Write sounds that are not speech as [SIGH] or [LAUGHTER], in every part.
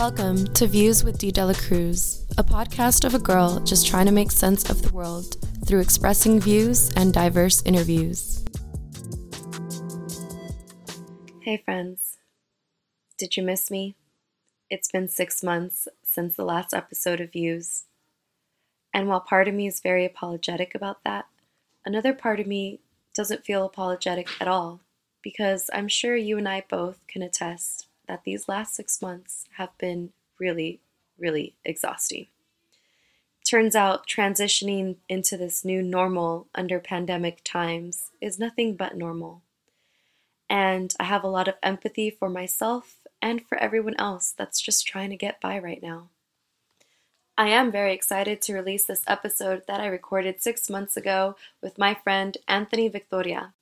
Welcome to Views with D. Dela Cruz, a podcast of a girl just trying to make sense of the world through expressing views and diverse interviews. Hey, friends. Did you miss me? It's been six months since the last episode of Views. And while part of me is very apologetic about that, another part of me doesn't feel apologetic at all because I'm sure you and I both can attest that these last six months have been really, really exhausting. Turns out transitioning into this new normal under pandemic times is nothing but normal. And I have a lot of empathy for myself and for everyone else that's just trying to get by right now. I am very excited to release this episode that I recorded six months ago with my friend Anthony Victoria.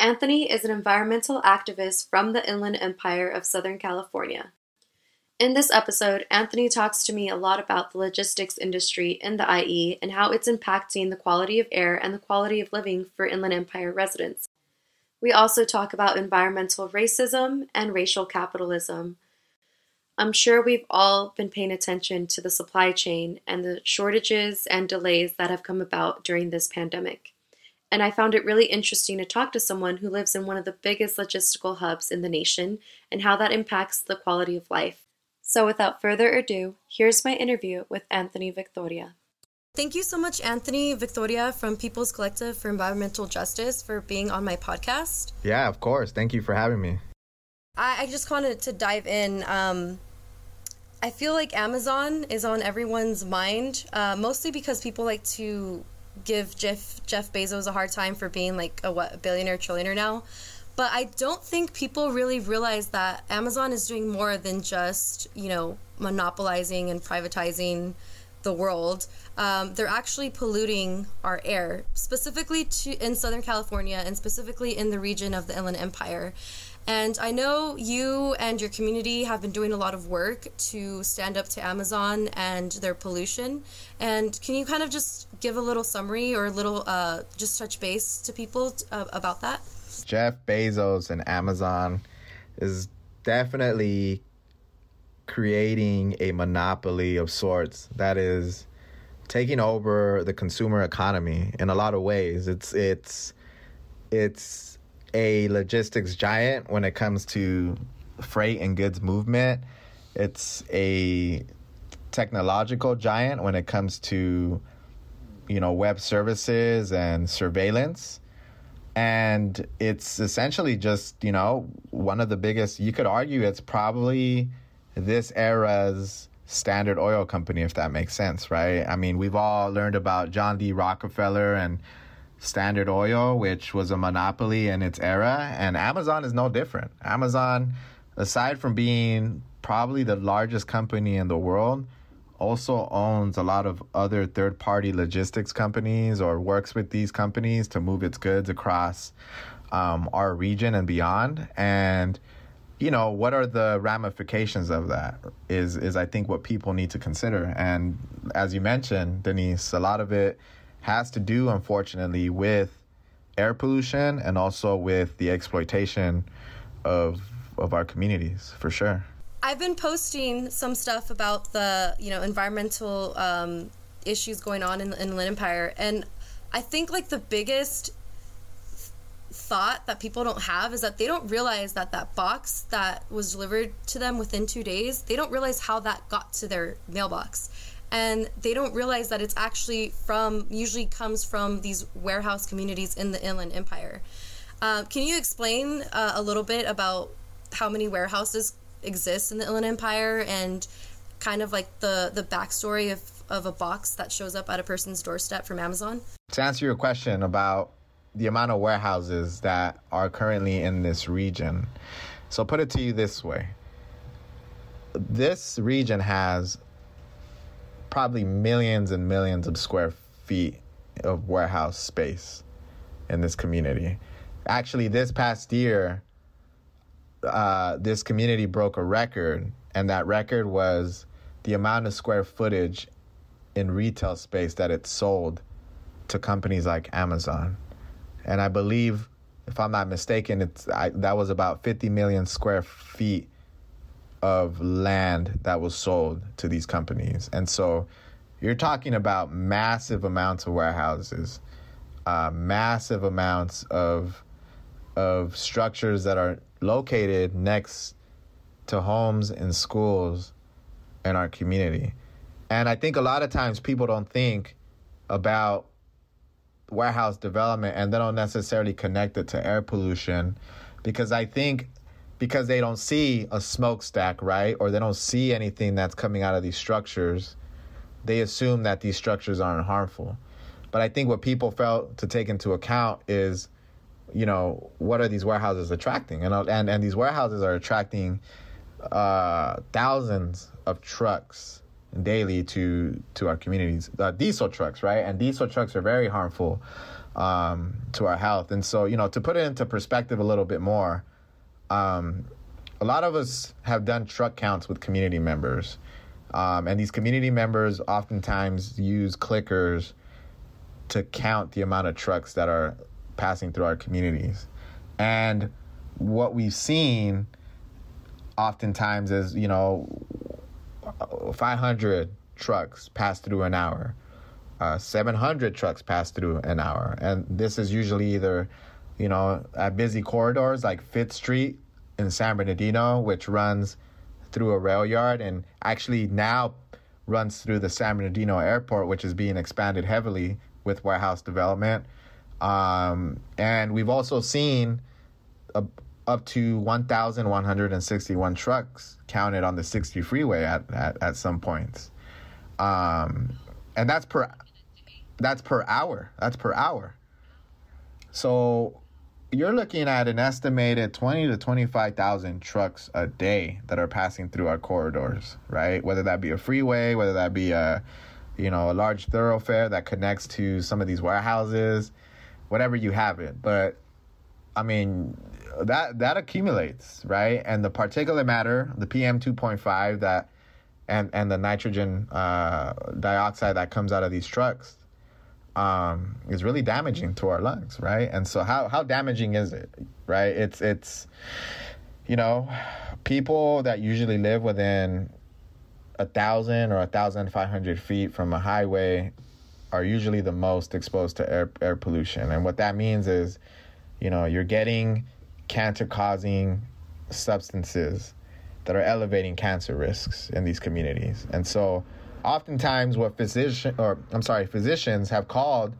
Anthony is an environmental activist from the Inland Empire of Southern California. In this episode, Anthony talks to me a lot about the logistics industry in the IE and how it's impacting the quality of air and the quality of living for Inland Empire residents. We also talk about environmental racism and racial capitalism. I'm sure we've all been paying attention to the supply chain and the shortages and delays that have come about during this pandemic and I found it really interesting to talk to someone who lives in one of the biggest logistical hubs in the nation and how that impacts the quality of life. So, without further ado, here's my interview with Anthony Victoria. Thank you so much, Anthony Victoria from People's Collective for Environmental Justice, for being on my podcast. Yeah, of course. Thank you for having me. I, I just wanted to dive in. Um, I feel like Amazon is on everyone's mind, uh, mostly because people like to give Jeff Jeff Bezos a hard time for being like a what a billionaire trillionaire now. But I don't think people really realize that Amazon is doing more than just, you know, monopolizing and privatizing the world. Um, they're actually polluting our air, specifically to, in Southern California and specifically in the region of the Inland Empire. And I know you and your community have been doing a lot of work to stand up to Amazon and their pollution. And can you kind of just give a little summary or a little uh, just touch base to people uh, about that? Jeff Bezos and Amazon is definitely creating a monopoly of sorts that is taking over the consumer economy in a lot of ways. It's it's it's a logistics giant when it comes to freight and goods movement. It's a technological giant when it comes to you know web services and surveillance. And it's essentially just you know one of the biggest you could argue it's probably this era's standard oil company if that makes sense right? I mean we've all learned about john d. Rockefeller and Standard Oil, which was a monopoly in its era, and Amazon is no different. Amazon, aside from being probably the largest company in the world, also owns a lot of other third party logistics companies or works with these companies to move its goods across um, our region and beyond. And you know what are the ramifications of that is is I think what people need to consider. And as you mentioned, Denise, a lot of it has to do, unfortunately, with air pollution and also with the exploitation of of our communities, for sure. I've been posting some stuff about the you know environmental um, issues going on in, Inland Empire, and I think like the biggest thought that people don't have is that they don't realize that that box that was delivered to them within two days, they don't realize how that got to their mailbox and they don't realize that it's actually from usually comes from these warehouse communities in the Inland Empire. Uh, can you explain uh, a little bit about how many warehouses exist in the Inland Empire and kind of like the the backstory of of a box that shows up at a person's doorstep from Amazon? To answer your question about the amount of warehouses that are currently in this region, so put it to you this way: this region has probably millions and millions of square feet of warehouse space in this community. Actually, this past year, uh, this community broke a record, and that record was the amount of square footage in retail space that it sold to companies like Amazon. And I believe, if I'm not mistaken, it's I, that was about 50 million square feet of land that was sold to these companies. And so you're talking about massive amounts of warehouses, uh, massive amounts of of structures that are located next to homes and schools in our community. And I think a lot of times people don't think about warehouse development and they don't necessarily connect it to air pollution because I think because they don't see a smokestack, right? Or they don't see anything that's coming out of these structures, they assume that these structures aren't harmful. But I think what people felt to take into account is, you know, what are these warehouses attracting? And and, and these warehouses are attracting uh, thousands of trucks daily to to our communities. Uh, diesel trucks, right? And diesel trucks are very harmful um, to our health. And so, you know, to put it into perspective a little bit more, um, a lot of us have done truck counts with community members. Um, and these community members oftentimes use clickers to count the amount of trucks that are passing through our communities. And what we've seen oftentimes is, you know, 500 trucks pass through an hour, uh, 700 trucks pass through an hour. And this is usually either, you know, at busy corridors like Fifth Street in San Bernardino, which runs through a rail yard and actually now runs through the San Bernardino airport, which is being expanded heavily with warehouse development. Um, and we've also seen a, up to 1,161 trucks counted on the 60 freeway at, at, at some points. Um, and that's per that's per hour. That's per hour. So you're looking at an estimated 20 to 25,000 trucks a day that are passing through our corridors, right? Whether that be a freeway, whether that be a you know, a large thoroughfare that connects to some of these warehouses, whatever you have it. But I mean, that that accumulates, right? And the particulate matter, the PM two point five that and and the nitrogen uh, dioxide that comes out of these trucks um, is really damaging to our lungs, right? And so how how damaging is it, right? It's it's you know people that usually live within a thousand or a thousand five hundred feet from a highway are usually the most exposed to air air pollution, and what that means is, you know, you're getting cancer causing substances that are elevating cancer risks in these communities. And so oftentimes what physician or I'm sorry, physicians have called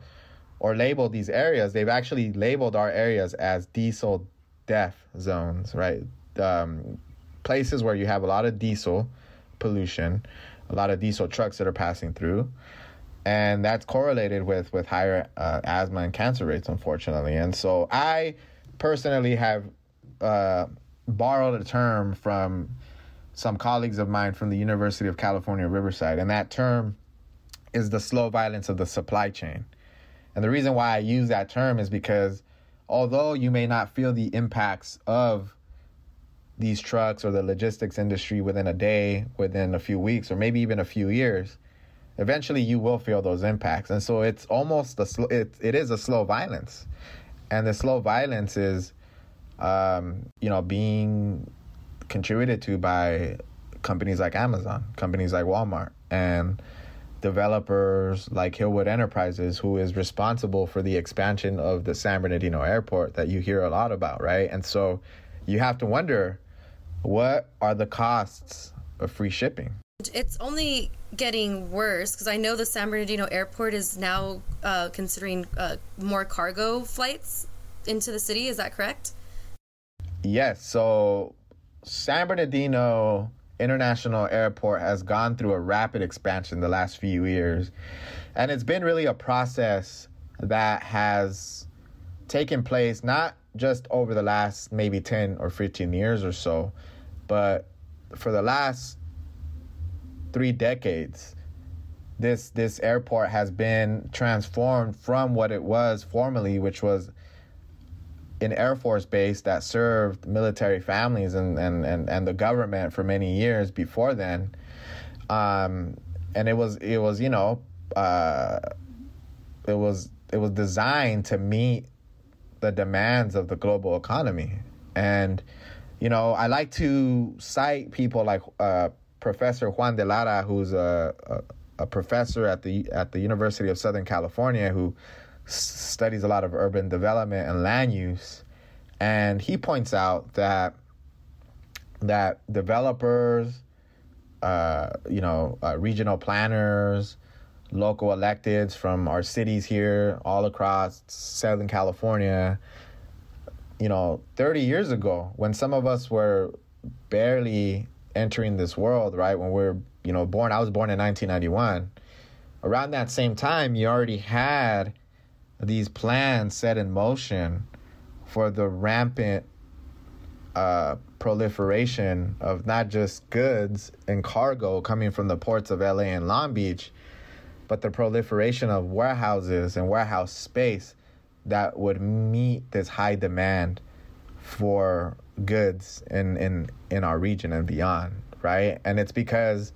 or labeled these areas, they've actually labeled our areas as diesel death zones, right? Um, places where you have a lot of diesel pollution, a lot of diesel trucks that are passing through. And that's correlated with with higher uh, asthma and cancer rates, unfortunately. And so I personally have uh, borrowed a term from some colleagues of mine from the University of California, Riverside, and that term is the slow violence of the supply chain. And the reason why I use that term is because although you may not feel the impacts of these trucks or the logistics industry within a day, within a few weeks, or maybe even a few years, eventually you will feel those impacts. And so it's almost a slow, it, it is a slow violence and the slow violence is, um, you know, being contributed to by companies like Amazon, companies like Walmart, and developers like Hillwood Enterprises, who is responsible for the expansion of the San Bernardino airport that you hear a lot about, right? And so you have to wonder what are the costs of free shipping? It's only getting worse because I know the San Bernardino airport is now uh, considering uh, more cargo flights into the city. Is that correct? Yes. So San Bernardino International Airport has gone through a rapid expansion the last few years. And it's been really a process that has taken place not just over the last maybe 10 or 15 years or so, but for the last three decades, this this airport has been transformed from what it was formerly, which was an Air Force base that served military families and, and, and, and the government for many years before then. Um, and it was it was you know uh, it was it was designed to meet the demands of the global economy and you know, I like to cite people like uh, Professor Juan de Lara, who's a, a, a professor at the at the University of Southern California, who studies a lot of urban development and land use, and he points out that that developers, uh, you know, uh, regional planners, local electeds from our cities here all across Southern California, you know, 30 years ago, when some of us were barely entering this world, right? When we are you know, born, I was born in 1991. Around that same time, you already had these plans set in motion for the rampant uh, proliferation of not just goods and cargo coming from the ports of LA and Long Beach, but the proliferation of warehouses and warehouse space that would meet this high demand for goods in, in, in our region and beyond, right? And it's because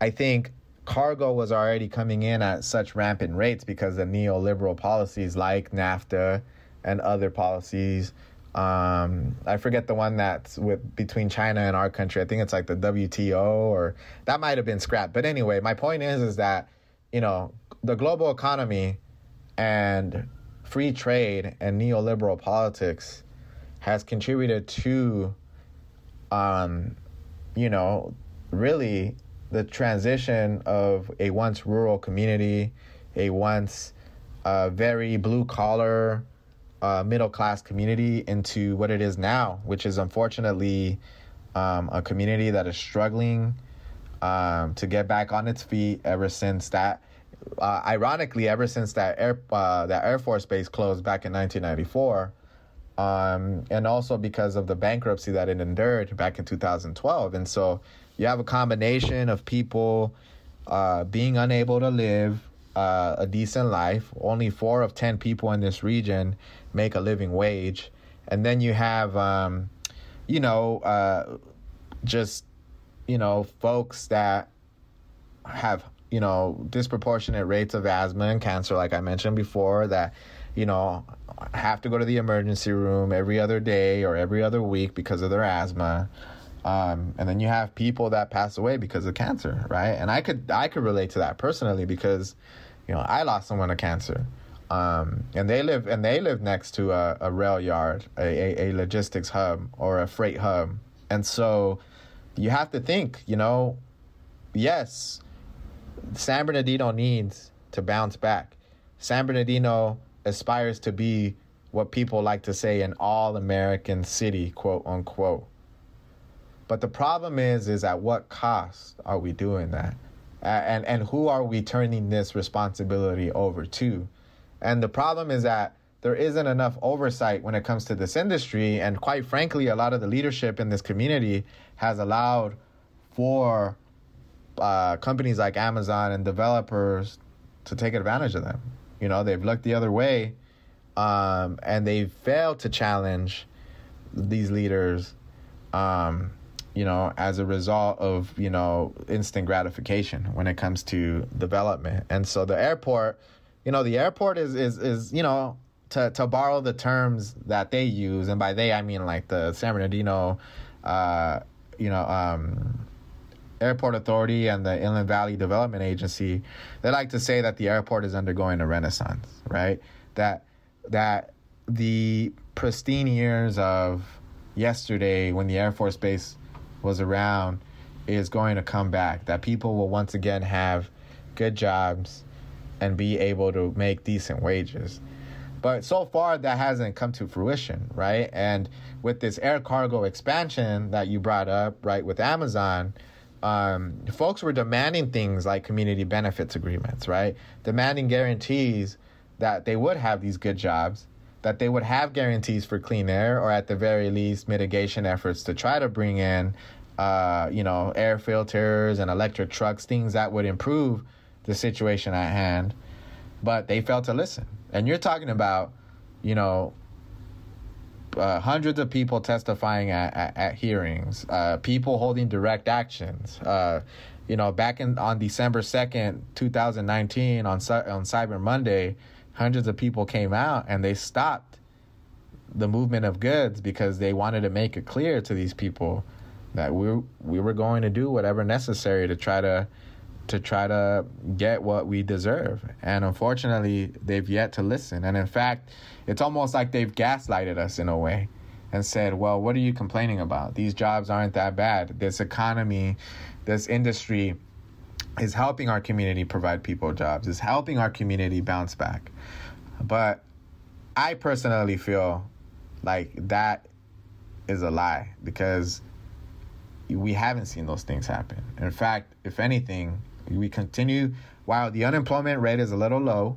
I think cargo was already coming in at such rampant rates because of neoliberal policies like NAFTA and other policies. Um, I forget the one that's with between China and our country. I think it's like the WTO or that might have been scrapped. But anyway, my point is is that you know the global economy and free trade and neoliberal politics has contributed to, um, you know, really the transition of a once rural community, a once uh, very blue collar, uh, middle class community into what it is now, which is unfortunately um, a community that is struggling um, to get back on its feet ever since that. Uh, ironically, ever since that air uh, that Air Force base closed back in 1994, um, and also because of the bankruptcy that it endured back in 2012, and so you have a combination of people uh, being unable to live uh, a decent life. Only four of ten people in this region make a living wage, and then you have, um, you know, uh, just you know, folks that have you know disproportionate rates of asthma and cancer, like I mentioned before, that you know have to go to the emergency room every other day or every other week because of their asthma. Um, and then you have people that pass away because of cancer, right? And I could I could relate to that personally because, you know, I lost someone to cancer, um, and they live and they live next to a, a rail yard, a, a, a logistics hub or a freight hub, and so you have to think, you know, yes, San Bernardino needs to bounce back. San Bernardino aspires to be what people like to say an all American city, quote unquote. But the problem is, is at what cost are we doing that? And, and who are we turning this responsibility over to? And the problem is that there isn't enough oversight when it comes to this industry. And quite frankly, a lot of the leadership in this community has allowed for uh, companies like Amazon and developers to take advantage of them. You know, they've looked the other way um, and they've failed to challenge these leaders um, you know, as a result of, you know, instant gratification when it comes to development. And so the airport, you know, the airport is is is, you know, to to borrow the terms that they use, and by they I mean like the San Bernardino uh, you know, um Airport Authority and the Inland Valley Development Agency, they like to say that the airport is undergoing a renaissance, right? That that the pristine years of yesterday when the Air Force Base was around is going to come back. That people will once again have good jobs and be able to make decent wages. But so far, that hasn't come to fruition, right? And with this air cargo expansion that you brought up, right, with Amazon, um, folks were demanding things like community benefits agreements, right? Demanding guarantees that they would have these good jobs, that they would have guarantees for clean air, or at the very least, mitigation efforts to try to bring in uh, you know, air filters and electric trucks, things that would improve the situation at hand. But they failed to listen. And you're talking about, you know, uh, hundreds of people testifying at, at, at hearings, uh, people holding direct actions. Uh, you know, back in on December second, two thousand nineteen, on on Cyber Monday, hundreds of people came out and they stopped the movement of goods because they wanted to make it clear to these people that we we were going to do whatever necessary to try to to try to get what we deserve. And unfortunately, they've yet to listen. And in fact, it's almost like they've gaslighted us in a way and said, "Well, what are you complaining about? These jobs aren't that bad. This economy, this industry is helping our community provide people jobs. Is helping our community bounce back." But I personally feel like that is a lie because we haven't seen those things happen. In fact, if anything, we continue while the unemployment rate is a little low,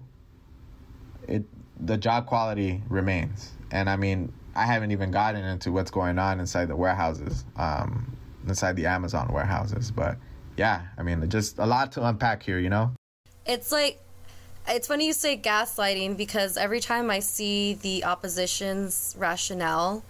it the job quality remains. And I mean, I haven't even gotten into what's going on inside the warehouses, um, inside the Amazon warehouses. But yeah, I mean, just a lot to unpack here, you know? It's like it's funny you say gaslighting because every time I see the opposition's rationale,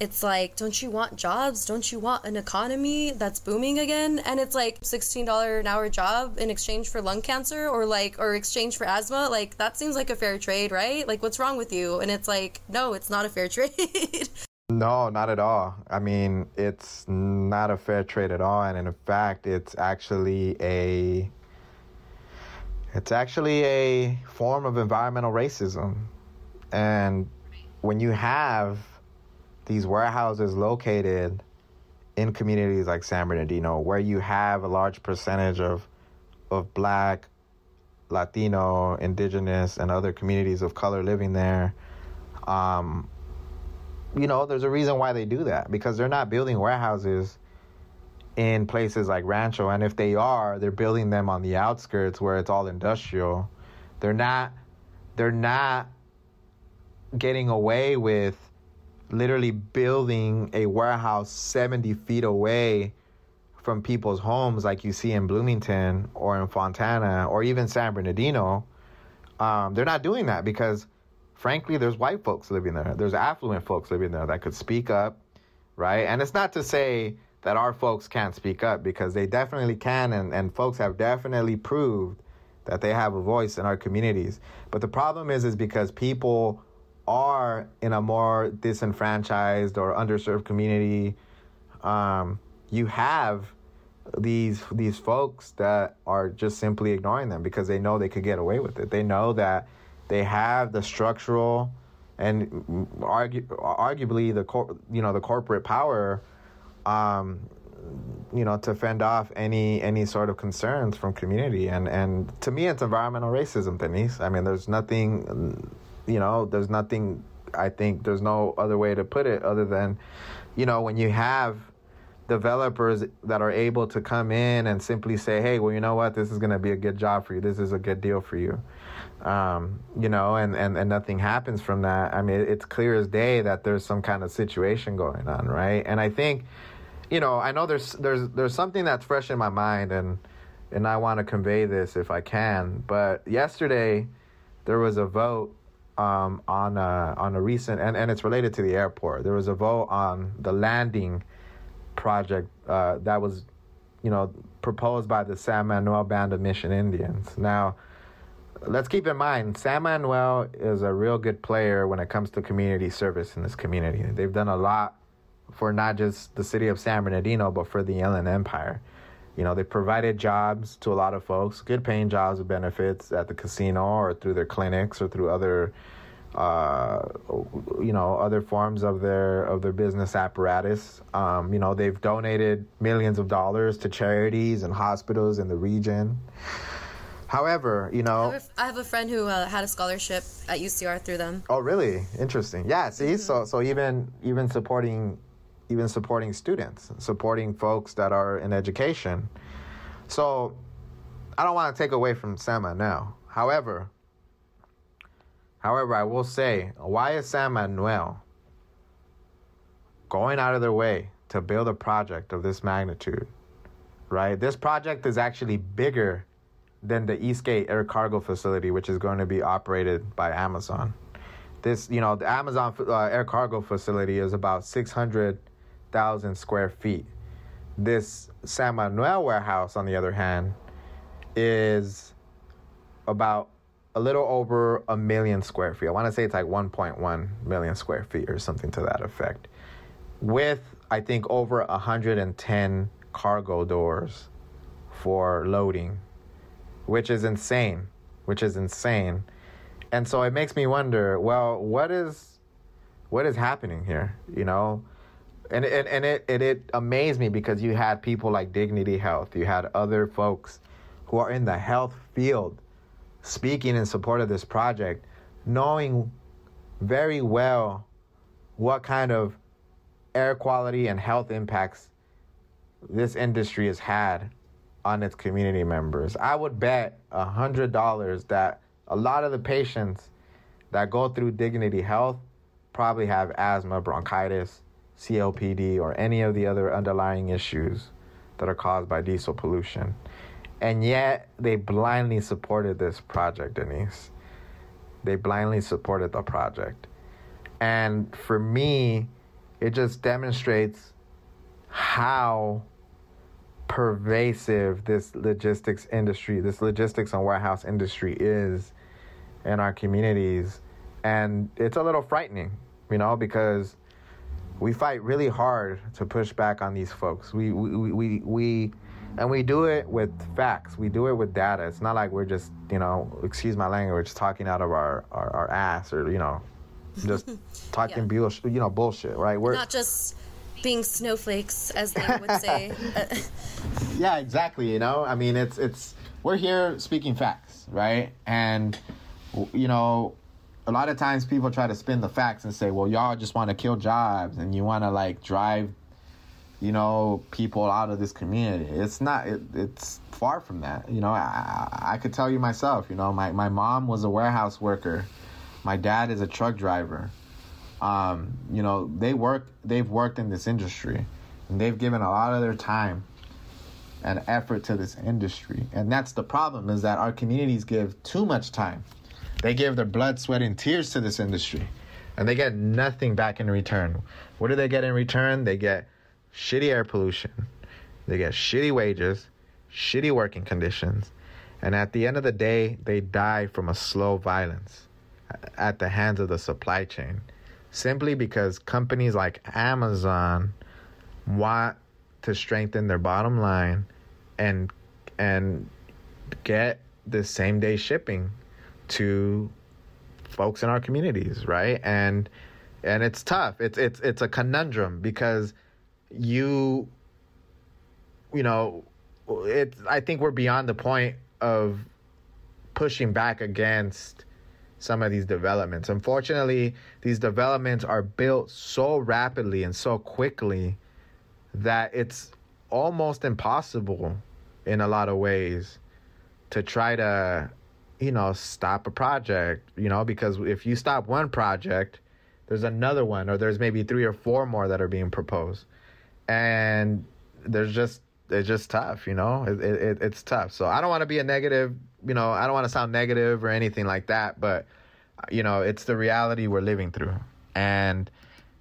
it's like, don't you want jobs? Don't you want an economy that's booming again? And it's like $16 an hour job in exchange for lung cancer or like, or exchange for asthma. Like, that seems like a fair trade, right? Like, what's wrong with you? And it's like, no, it's not a fair [LAUGHS] trade. no, not at all. I mean, it's not a fair trade at all. And in fact, it's actually a it's actually a form of environmental racism. And when you have these warehouses located in communities like San Bernardino, where you have a large percentage of of black, Latino, indigenous, and other communities of color living there, um, you know, there's a reason why they do that because they're not building warehouses in places like Rancho, and if they are, they're building them on the outskirts where it's all industrial. They're not they're not getting away with literally building a warehouse 70 feet away from people's homes like you see in Bloomington or in Fontana or even San Bernardino. Um, they're not doing that because frankly there's white folks living there. There's affluent folks living there that could speak up, right? And it's not to say that our folks can't speak up because they definitely can, and, and folks have definitely proved that they have a voice in our communities. But the problem is, is because people are in a more disenfranchised or underserved community, um, you have these these folks that are just simply ignoring them because they know they could get away with it. They know that they have the structural and argu- arguably the cor- you know the corporate power um, you know, to fend off any any sort of concerns from community. And and to me, it's environmental racism, Denise. I mean, there's nothing, you know, there's nothing. I think there's no other way to put it other than, you know, when you have developers that are able to come in and simply say, hey, well, you know what, this is going to be a good job for you. This is a good deal for you. Um, you know, and, and, and nothing happens from that. I mean, it's clear as day that there's some kind of situation going on, right? And I think you know, I know there's there's there's something that's fresh in my mind, and and I want to convey this if I can. But yesterday, there was a vote um, on a on a recent, and, and it's related to the airport. There was a vote on the landing project uh, that was, you know, proposed by the San Manuel Band of Mission Indians. Now, let's keep in mind, San Manuel is a real good player when it comes to community service in this community. They've done a lot for not just the city of San Bernardino, but for the Inland Empire. You know, they provided jobs to a lot of folks, good paying jobs with benefits at the casino or through their clinics or through other, uh, you know, other forms of their of their business apparatus. Um, you know, they've donated millions of dollars to charities and hospitals in the region. However, you know, I have a, I have a friend who uh, had a scholarship at UCR through them. Oh, really? Interesting. Yeah. See, mm-hmm. so so even even supporting even supporting students, supporting folks that are in education. So I don't want to take away from San Manuel. However, however, I will say, why is San Manuel going out of their way to build a project of this magnitude? Right? This project is actually bigger than the Eastgate Air Cargo Facility, which is going to be operated by Amazon. This, you know, the Amazon uh, Air Cargo Facility is about 600 thousand square feet. This San Manuel warehouse, on the other hand, is about a little over a million square feet. I want to say it's like 1.1 million square feet or something to that effect. With, I think, over 110 cargo doors for loading, which is insane, which is insane. And so it makes me wonder, well, what is what is happening here, you know? And and, and it, it it amazed me because you had people like Dignity Health, you had other folks who are in the health field speaking in support of this project, knowing very well what kind of air quality and health impacts this industry has had on its community members. I would bet a hundred dollars that a lot of the patients that go through Dignity Health probably have asthma, bronchitis, COPD, or any of the other underlying issues that are caused by diesel pollution. And yet they blindly supported this project, Denise. They blindly supported the project. And for me, it just demonstrates how pervasive this logistics industry, this logistics and warehouse industry is in our communities. And it's a little frightening, you know, because we fight really hard to push back on these folks. We, we, we, we, and we do it with facts. We do it with data. It's not like we're just, you know, excuse my language, talking out of our, our, our ass or, you know, just [LAUGHS] talking yeah. bullshit, you know, bullshit, right? We're not just being snowflakes, as they would [LAUGHS] say. yeah, exactly. You know, I mean, it's it's we're here speaking facts, right? And you know, a lot of times people try to spin the facts and say, well, y'all just want to kill jobs and you want to like drive, you know, people out of this community. It's not, it, it's far from that. You know, I, I could tell you myself, you know, my, my mom was a warehouse worker. My dad is a truck driver. Um, you know, they work, they've worked in this industry and they've given a lot of their time and effort to this industry. And that's the problem is that our communities give too much time they give their blood, sweat, and tears to this industry, and they get nothing back in return. What do they get in return? They get shitty air pollution, they get shitty wages, shitty working conditions, and at the end of the day, they die from a slow violence at the hands of the supply chain simply because companies like Amazon want to strengthen their bottom line and and get the same day shipping to folks in our communities, right? And and it's tough. It's it's it's a conundrum because you you know, it's I think we're beyond the point of pushing back against some of these developments. Unfortunately, these developments are built so rapidly and so quickly that it's almost impossible in a lot of ways to try to you know, stop a project, you know, because if you stop one project, there's another one, or there's maybe three or four more that are being proposed. And there's just, it's just tough, you know, it, it, it's tough. So I don't want to be a negative, you know, I don't want to sound negative or anything like that, but, you know, it's the reality we're living through. And,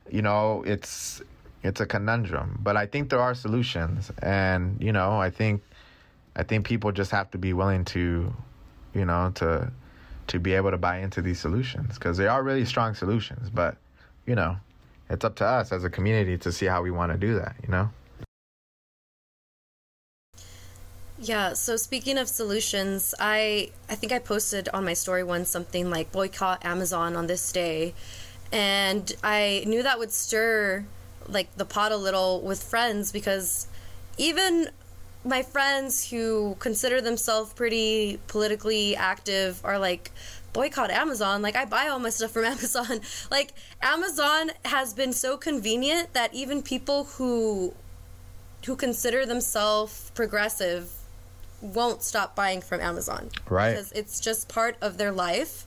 you know, it's, it's a conundrum, but I think there are solutions. And, you know, I think, I think people just have to be willing to you know, to to be able to buy into these solutions because they are really strong solutions. But you know, it's up to us as a community to see how we want to do that. You know. Yeah, so speaking of solutions, I I think I posted on my story once something like boycott Amazon on this day. And I knew that would stir like the pot a little with friends because even my friends who consider themselves pretty politically active are like boycott Amazon. Like I buy all my stuff from [LAUGHS] Amazon. like Amazon has been so convenient that even people who who consider themselves progressive won't stop buying from Amazon. Right. Because it's just part of their life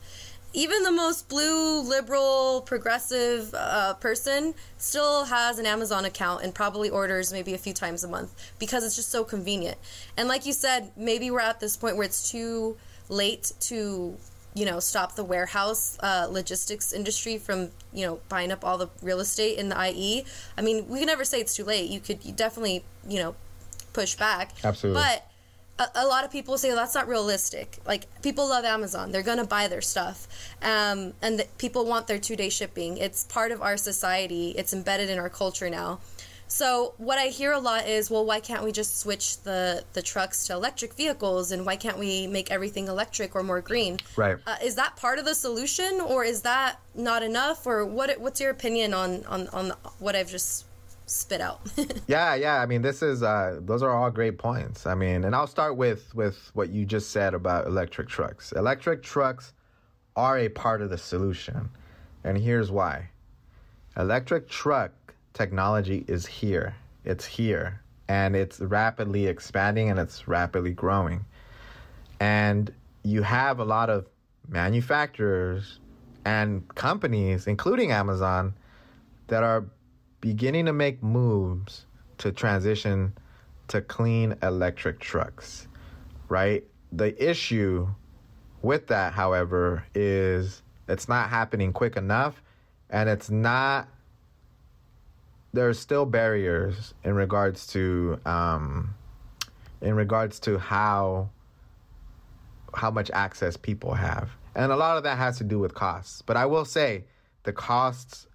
even the most blue, liberal, progressive uh, person still has an Amazon account and probably orders maybe a few times a month because it's just so convenient. And like you said, maybe we're at this point where it's too late to you know stop the warehouse uh, logistics industry from you know buying up all the real estate in the IE. I mean, we can never say it's too late. You could you definitely you know push back. Absolutely. But a, a lot of people say that's not realistic. Like people love Amazon; they're gonna buy their stuff, um, and the, people want their two day shipping. It's part of our society. It's embedded in our culture now. So what I hear a lot is, well, why can't we just switch the the trucks to electric vehicles, and why can't we make everything electric or more green? Right. Uh, is that part of the solution, or is that not enough, or what? What's your opinion on on on what I've just spit out? [LAUGHS] yeah, yeah. I mean, this is uh, those are all great points. I mean, and I'll start with with what you just said about electric trucks. Electric trucks are a part of the solution, and here's why. Electric truck technology is here. It's here and it's rapidly expanding and it's rapidly growing. And you have a lot of manufacturers and companies, including Amazon, that are beginning to make moves to transition to clean electric trucks, right? The issue with that, however, is it's not happening quick enough and it's not there's still barriers in regards to um, in regards to how how much access people have, and a lot of that has to do with costs. But I will say the costs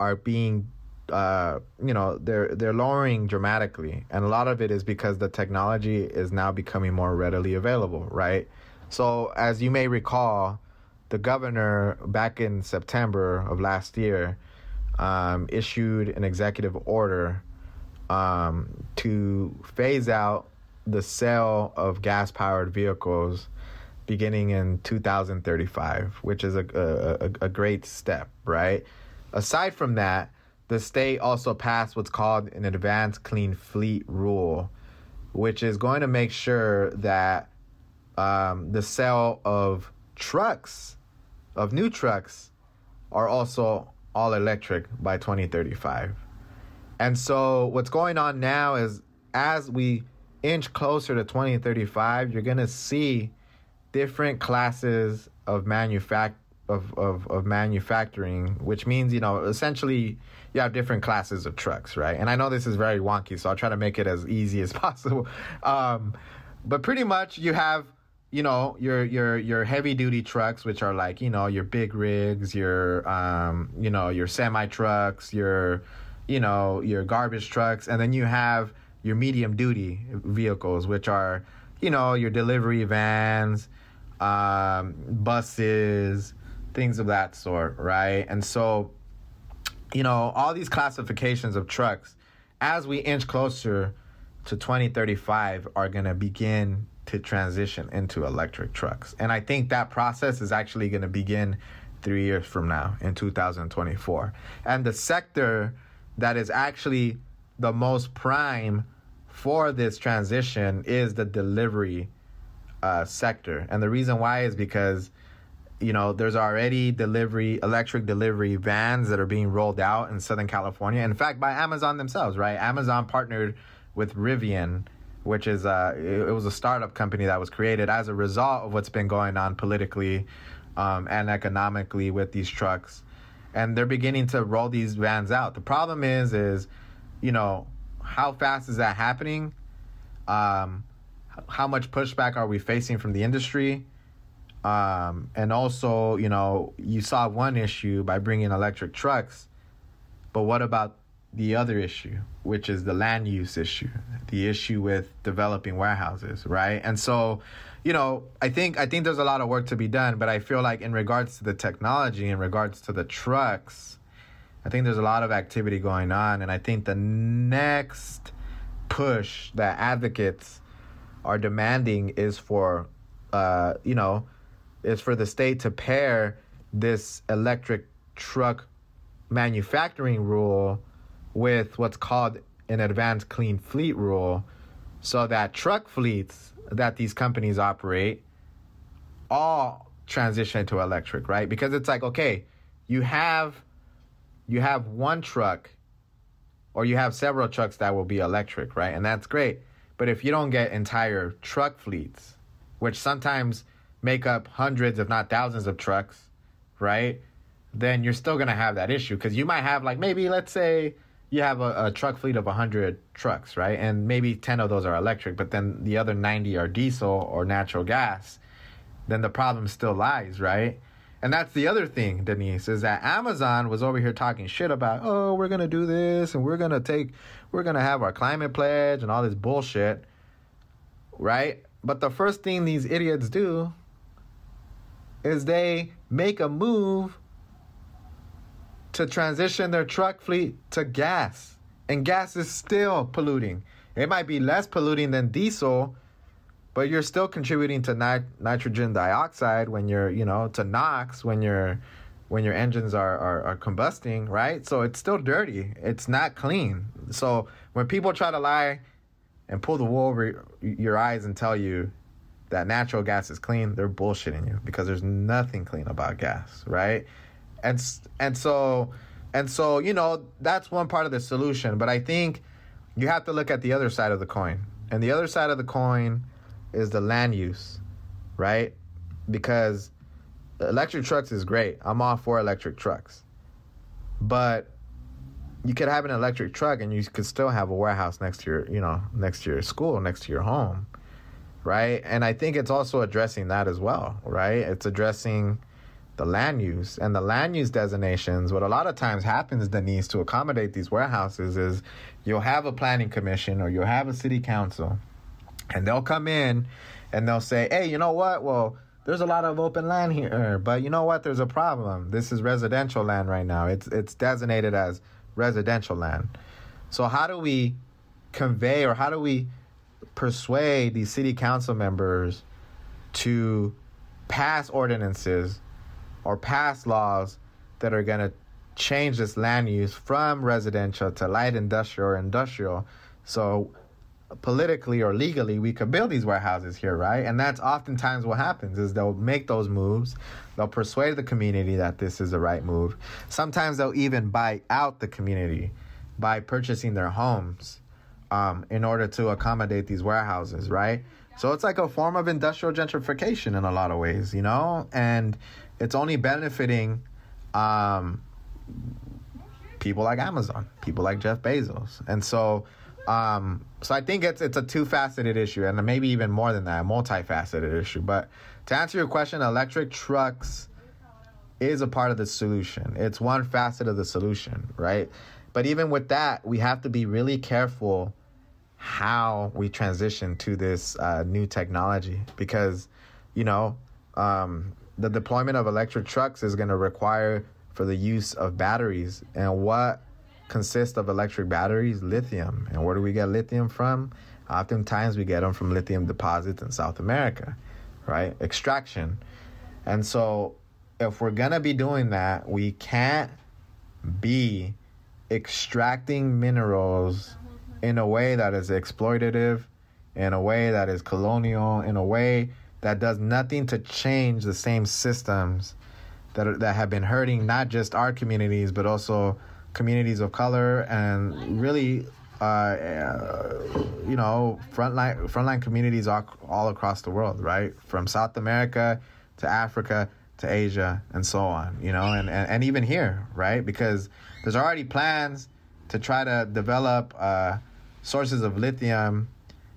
are being uh, you know they're they're lowering dramatically, and a lot of it is because the technology is now becoming more readily available, right? So as you may recall, the governor back in September of last year um, issued an executive order um, to phase out the sale of gas powered vehicles beginning in 2035, which is a, a, a, great step, right? Aside from that, the state also passed what's called an advanced clean fleet rule, which is going to make sure that um, the sale of trucks, of new trucks, are also all electric by 2035. And so what's going on now is as we inch closer to 2035, you're going to see different classes of manufact of, of, of manufacturing, which means, you know, essentially you have different classes of trucks, right? And I know this is very wonky, so I'll try to make it as easy as [LAUGHS] possible. Um, but pretty much you have you know your your your heavy duty trucks which are like you know your big rigs your um you know your semi trucks your you know your garbage trucks and then you have your medium duty vehicles which are you know your delivery vans um buses things of that sort right and so you know all these classifications of trucks as we inch closer to 2035 are going to begin to transition into electric trucks. And I think that process is actually going to begin three years from now in 2024. And the sector that is actually the most prime for this transition is the delivery uh, sector. And the reason why is because you know there's already delivery electric delivery vans that are being rolled out in southern california in fact by amazon themselves right amazon partnered with rivian which is uh, it, it, was a startup company that was created as a result of what's been going on politically um, and economically with these trucks, and they're beginning to roll these vans out. The problem is, is you know, how fast is that happening? Um, how much pushback are we facing from the industry? Um, and also, you know, you saw one issue by bringing electric trucks, but what about the other issue, which is the land use issue, the issue with developing warehouses, right? And so, you know, I think I think there's a lot of work to be done, but I feel like in regards to the technology, in regards to the trucks, I think there's a lot of activity going on, and I think the next push that advocates are demanding is for, uh, you know, is for the state to pair this electric truck manufacturing rule with what's called an advanced clean fleet rule so that truck fleets that these companies operate all transition to electric, right? Because it's like, okay, you have you have one truck or you have several trucks that will be electric, right? And that's great. But if you don't get entire truck fleets, which sometimes make up hundreds if not thousands of trucks, right? Then you're still to have that issue cuz you might have like maybe let's say you have a, a truck fleet of 100 trucks, right? And maybe 10 of those are electric, but then the other 90 are diesel or natural gas, then the problem still lies, right? And that's the other thing, Denise, is that Amazon was over here talking shit about, oh, we're gonna do this and we're gonna take, we're gonna have our climate pledge and all this bullshit, right? But the first thing these idiots do is they make a move to transition their truck fleet to gas. And gas is still polluting. It might be less polluting than diesel, but you're still contributing to nit- nitrogen dioxide when you're, you know, to NOx when you're when your engines are, are, are combusting, right? So it's still dirty. It's not clean. So when people try to lie and pull the wool over your eyes and tell you that natural gas is clean, they're bullshitting you because there's nothing clean about gas, right? And and so and so you know that's one part of the solution, but I think you have to look at the other side of the coin. And the other side of the coin is the land use, right? Because electric trucks is great. I'm all for electric trucks. But you could have an electric truck and you could still have a warehouse next to your, you know, next to your school, next to your home. Right? And I think it's also addressing that as well, right? It's addressing the land use and the land use designations. What a lot of times happens needs to accommodate these warehouses is you'll have a planning commission or you'll have a city council and they'll come in and they'll say, hey, you know what? Well, there's a lot of open land here, but you know what? There's a problem. This is residential land right now. It's it's designated as residential land. So how do we convey or how do we persuade these city council members to pass ordinances or pass laws that are going to change this land use from residential to light industrial or industrial. So politically or legally we could build these warehouses here right? And that's oftentimes what happens is they'll make those moves. They'll persuade the community that this is the right move. Sometimes they'll even buy out the community by purchasing their homes um, in order to accommodate these warehouses right so it's like a form of industrial gentrification in a lot of ways you know and it's only benefiting um, people like amazon people like jeff bezos and so um, so I think it's it's a two faceted issue, and maybe even more than that, a multifaceted issue. But to answer your question, electric trucks is a part of the solution. It's one facet of the solution, right? But even with that, we have to be really careful how we transition to this uh, new technology because, you know, um, the deployment of electric trucks is going to require for the use of batteries, and what consists of electric batteries, lithium. And where do we get lithium from? Oftentimes we get them from lithium deposits in South America, right? Extraction. And so if we're going to be doing that, we can't be extracting minerals in a way that is exploitative, in a way that is colonial, in a way that does nothing to change the same systems that are, that have been hurting not just our communities but also communities of color and really uh, uh, you know frontline frontline communities all, all across the world right? From south america to africa to asia and so on you know and, and, and even here right? Because there's already plans to try to develop uh, sources of lithium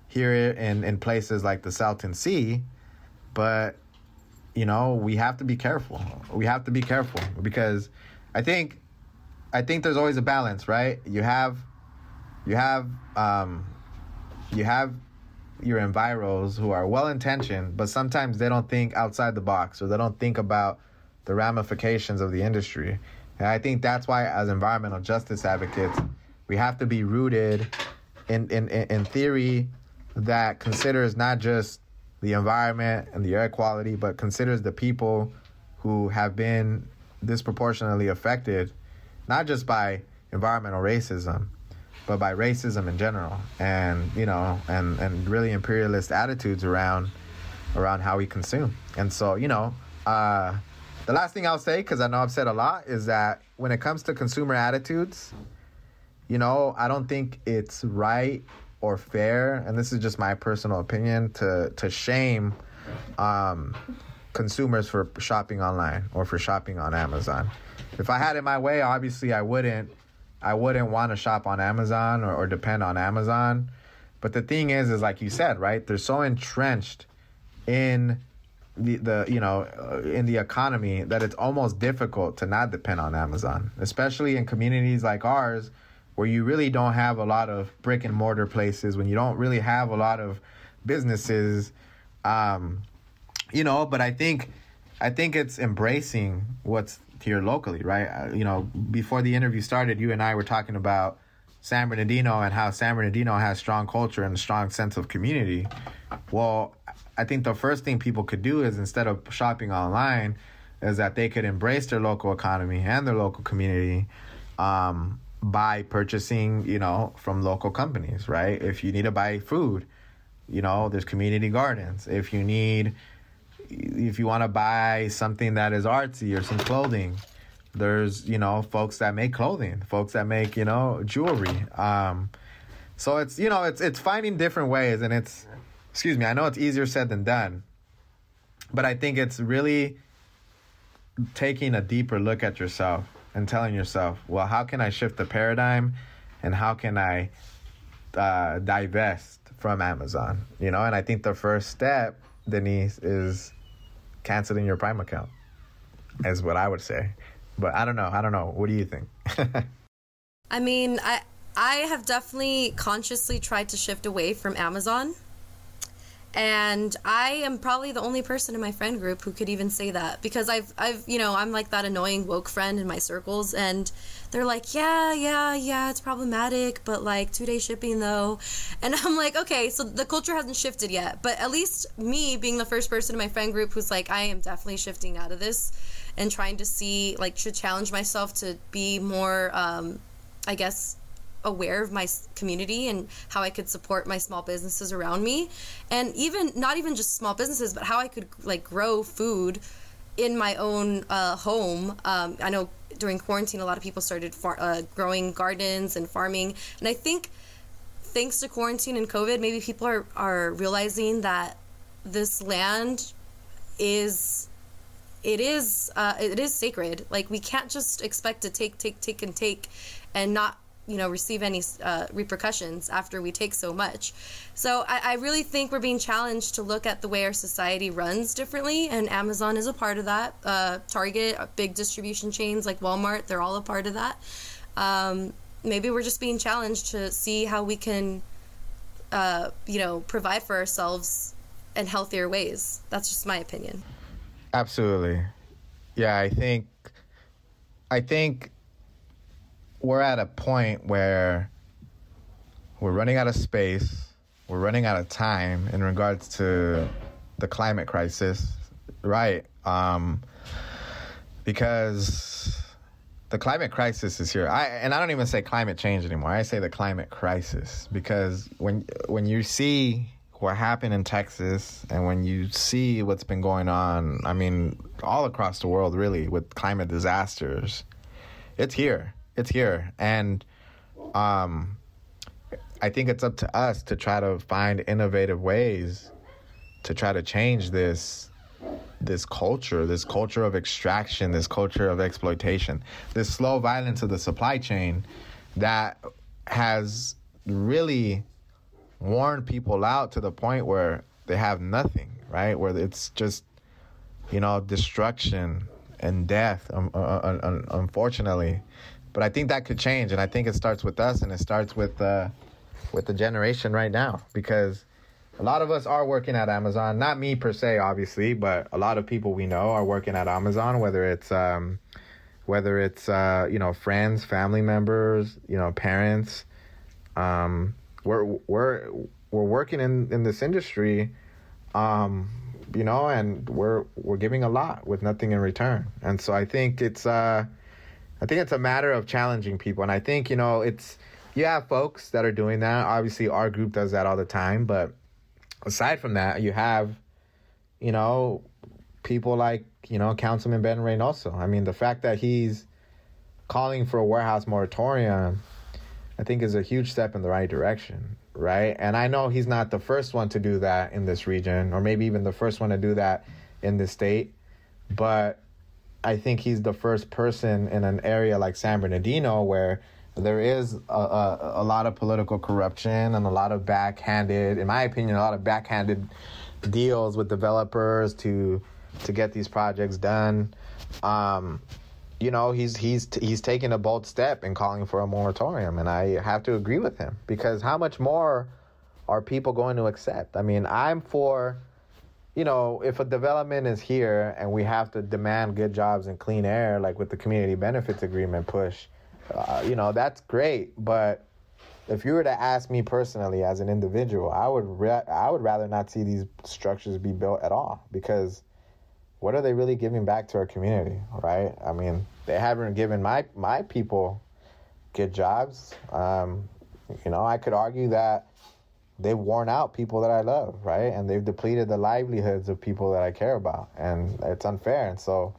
here in, in places like the salton sea but you know we have to be careful we have to be careful because i think I think there's always a balance, right? You have, you have, um, you have your enviros who are well intentioned, but sometimes they don't think outside the box or they don't think about the ramifications of the industry. And I think that's why, as environmental justice advocates, we have to be rooted in, in, in theory that considers not just the environment and the air quality, but considers the people who have been disproportionately affected not just by environmental racism, but by racism in general, and you know, and and really imperialist attitudes around around how we consume. And so, you know, uh, the last thing I'll say, because I know I've said a lot, is that when it comes to consumer attitudes, you know, I don't think it's right or fair, and this is just my personal opinion, to to shame um, consumers for shopping online or for shopping on Amazon if I had it my way, obviously I wouldn't I wouldn't want to shop on Amazon or, or depend on Amazon. But the thing is, is like you said, right? They're so entrenched in the, the you know uh, in the economy that it's almost difficult to not depend on Amazon, especially in communities like ours where you really don't have a lot of brick and mortar places, when you don't really have a lot of businesses, um, you know. But I think I think it's embracing what's here locally, right? Uh, you know, before the interview started, you and I were talking about San Bernardino and how San Bernardino has strong culture and a strong sense of community. Well, I think the first thing people could do is instead of shopping online, is that they could embrace their local economy and their local community um, by purchasing, you know, from local companies, right? If you need to buy food, you know, there's community gardens. If you need, if you want to buy something that is artsy or some clothing, there's, you know, folks that make clothing, folks that make, you know, jewelry. Um, so it's, you know, it's, it's finding different ways and it's, excuse me, I know it's easier said than done, but I think it's really taking a deeper look at yourself and telling yourself, well, how can I shift the paradigm and how can I uh, divest from Amazon? You know, and I think the first step, Denise, is canceling your Prime account, is what I would say. But I don't know. I don't know. What do you think? [LAUGHS] I mean, I I have definitely consciously tried to shift away from Amazon and I am probably the only person in my friend group who could even say that because I've I've you know I'm like that annoying woke friend in my circles and they're like yeah yeah yeah it's problematic but like two day shipping though. And [LAUGHS] I'm like okay so the culture hasn't shifted yet. But at least me being the first person in my friend group who's like I am definitely shifting out of this and trying to see like to challenge myself to be more um, I guess aware of my community and how I could support my small businesses around me. And even not even just small businesses but how I could like grow food in my own uh, home. Um, I know during quarantine a lot of people started far- uh, growing gardens and farming. And I think thanks to quarantine and COVID maybe people are, are realizing that this land is it is uh, it is sacred. Like we can't just expect to take take take and take and not you know receive any uh, repercussions after we take so much. So I, I, really think we're being challenged to look at the way our society runs differently and amazon is a part of that. Uh, target uh, big distribution chains like walmart they're all a part of that. Um, maybe we're just being challenged to see how we can uh, you know provide for ourselves in healthier ways. That's just my opinion. Absolutely. Yeah i think i think we're at a point where we're running out of space, we're running out of time in regards to the climate crisis, right? Um, because the climate crisis is here. I and I don't even say climate change anymore. I say the climate crisis because when when you see what happened in Texas and when you see what's been going on, I mean, all across the world really with climate disasters, it's here it's here, and um, I think it's up to us to try to find innovative ways to try to change this this culture, this culture of extraction, this culture of exploitation, this slow violence of the supply chain that has really worn people out to the point where they have nothing, right? Where it's just, you know, destruction and death, um, uh, uh, unfortunately. But I think that could change, and I think it starts with us, and it starts with uh, with the generation right now because a lot of us are working at Amazon. Not me per se, obviously, but a lot of people we know are working at Amazon. Whether it's um, whether it's uh, you know friends, family members, you know parents. Um, we're we're we're working in in this industry, um, you know, and we're we're giving a lot with nothing in return. And so I think it's uh, I think it's a matter of challenging people. And I think, you know, it's, you have folks that are doing that. Obviously, our group does that all the time. But aside from that, you have, you know, people like, you know, Councilman Ben Reynoso. I mean, the fact that he's calling for a warehouse moratorium, I think is a huge step in the right direction, right? And I know he's not the first one to do that in this region, or maybe even the first one to do that in this state. But I think he's the first person in an area like San Bernardino where there is a, a, a lot of political corruption and a lot of backhanded, in my opinion, a lot of backhanded deals with developers to to get these projects done. Um, you know, he's he's he's taking a bold step in calling for a moratorium, and I have to agree with him because how much more are people going to accept? I mean, I'm for you know, if a development is here and we have to demand good jobs and clean air, like with the community benefits agreement push, uh, you know, that's great. But if you were to ask me personally as an individual, I would re- I would rather not see these structures be built at all because what are they really giving back to our community, right? I mean, they haven't given my my people good jobs. Um, you know, I could argue that they've worn out people that I love, right? And they've depleted the livelihoods of people that I care about, and it's unfair. And so,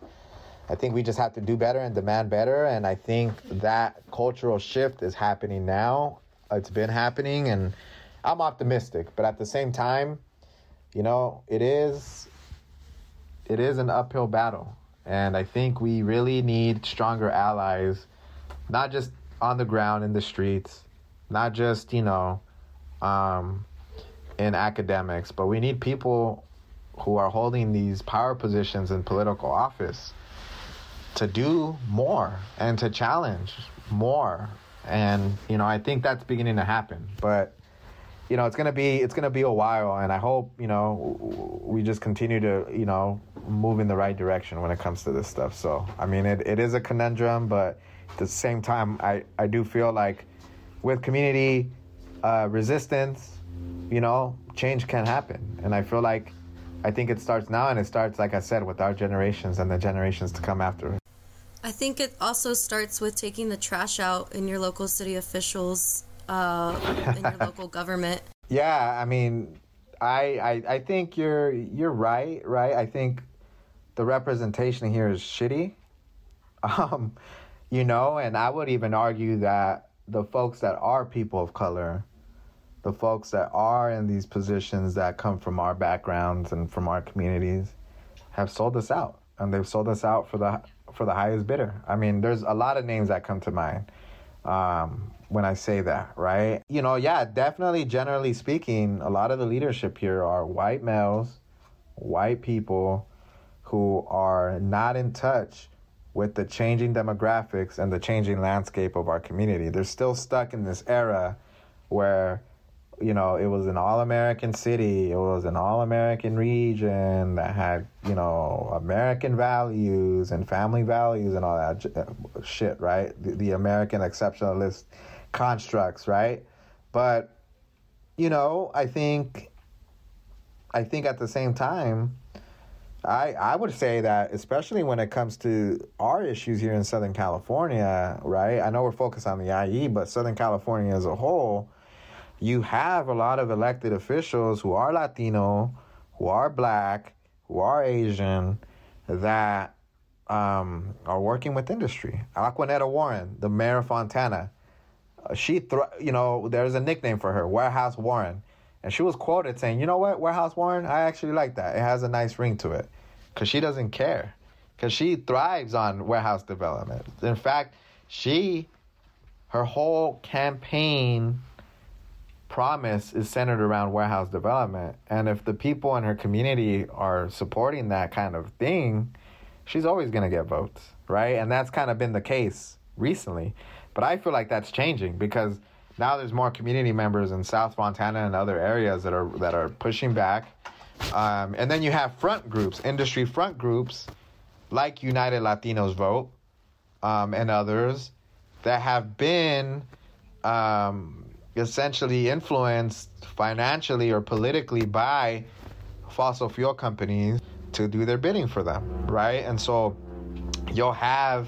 I think we just have to do better and demand better. And I think that cultural shift is happening now. It's been happening, and I'm optimistic. But at the same time, you know, it is it is an uphill battle, and I think we really need stronger allies, not just on the ground in the streets, not just you know um, in academics, but we need people who are holding these power positions in political office to do more and to challenge more. And you know, I think that's beginning to happen. But you know, it's gonna be it's gonna be a while, and I hope you know we just continue to you know move in the right direction when it comes to this stuff. So I mean, it, it is a conundrum, but at the same time, I I do feel like with community uh, resistance, you know, change can happen. And I feel like I think it starts now and it starts, like I said, with our generations and the generations to come after. I think it also starts with taking the trash out in your local city officials, uh, in your [LAUGHS] local government. Yeah, I mean, I, I I think you're you're right, right? I think the representation here is shitty. [LAUGHS] Um, you know, and I would even argue that the folks that are people of color the folks that are in these positions that come from our backgrounds and from our communities have sold us out and they've sold us out for the for the highest bidder. I mean, there's a lot of names that come to mind um, when I say that, right? You know, yeah, definitely. Generally speaking, a lot of the leadership here are white males, white people who are not in touch with the changing demographics and the changing landscape of our community. They're still stuck in this era where you know, it was an all American city, it was an all American region that had, you know, American values and family values and all that uh, shit, right? The, the American exceptionalist constructs, right? But, you know, I think, I think at the same time, I, I would say that especially when it comes to our issues here in Southern California, right? I know we're focused on the IE, but Southern California as a whole, you have a lot of elected officials who are Latino, who are black, who are Asian, that um, are working with industry. Aquanetta Warren, the mayor of Fontana, uh, she, you know, there's a nickname for her, Warehouse Warren. And she was quoted saying, you know what, Warehouse Warren, I actually like that. It has a nice ring to it. Because she doesn't care. Because she thrives on warehouse development. In fact, she, her whole campaign promise is centered around warehouse development. And if the people in her community are supporting that kind of thing, she's always going to get votes, right? And that's kind of been the case recently. But I feel like that's changing because now there's more community members in South Fontana and other areas that are that are pushing back. Um, and then you have front groups, industry front groups, like United Latinos Vote um, and others that have been um, essentially influenced financially or politically by fossil fuel companies to do their bidding for them, right? And so you'll have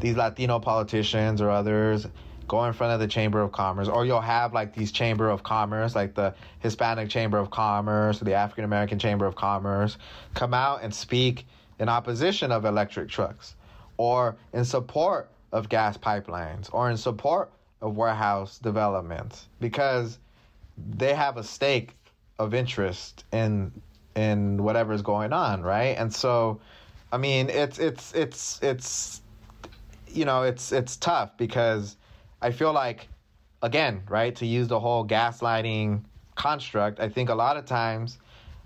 these Latino politicians or others go in front of the Chamber of Commerce, or you'll have like these Chamber of Commerce, like the Hispanic Chamber of Commerce or the African American Chamber of Commerce, come out and speak in opposition of electric trucks or in support of gas pipelines or in support of warehouse development because they have a stake of interest in in whatever's going on, right? And so, I mean, it's it's it's it's you know, it's it's tough because I feel like, again, right, to use the whole gaslighting construct, I think a lot of times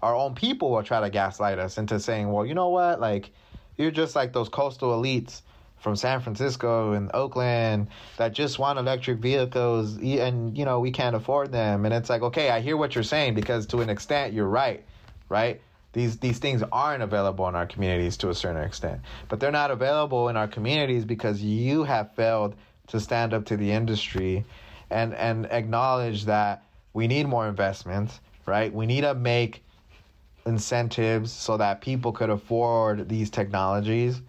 our own people will try to gaslight us into saying, well, you know what, like, you're just like those coastal elites from San Francisco and Oakland that just want electric vehicles and you know we can't afford them. And it's like okay I hear what you're saying because to an extent you're right right? These these things aren't available in our communities to a certain extent. But they're not available in our communities because you have failed to stand up to the industry and and acknowledge that we need more investments right? We need to make incentives so that people could afford these technologies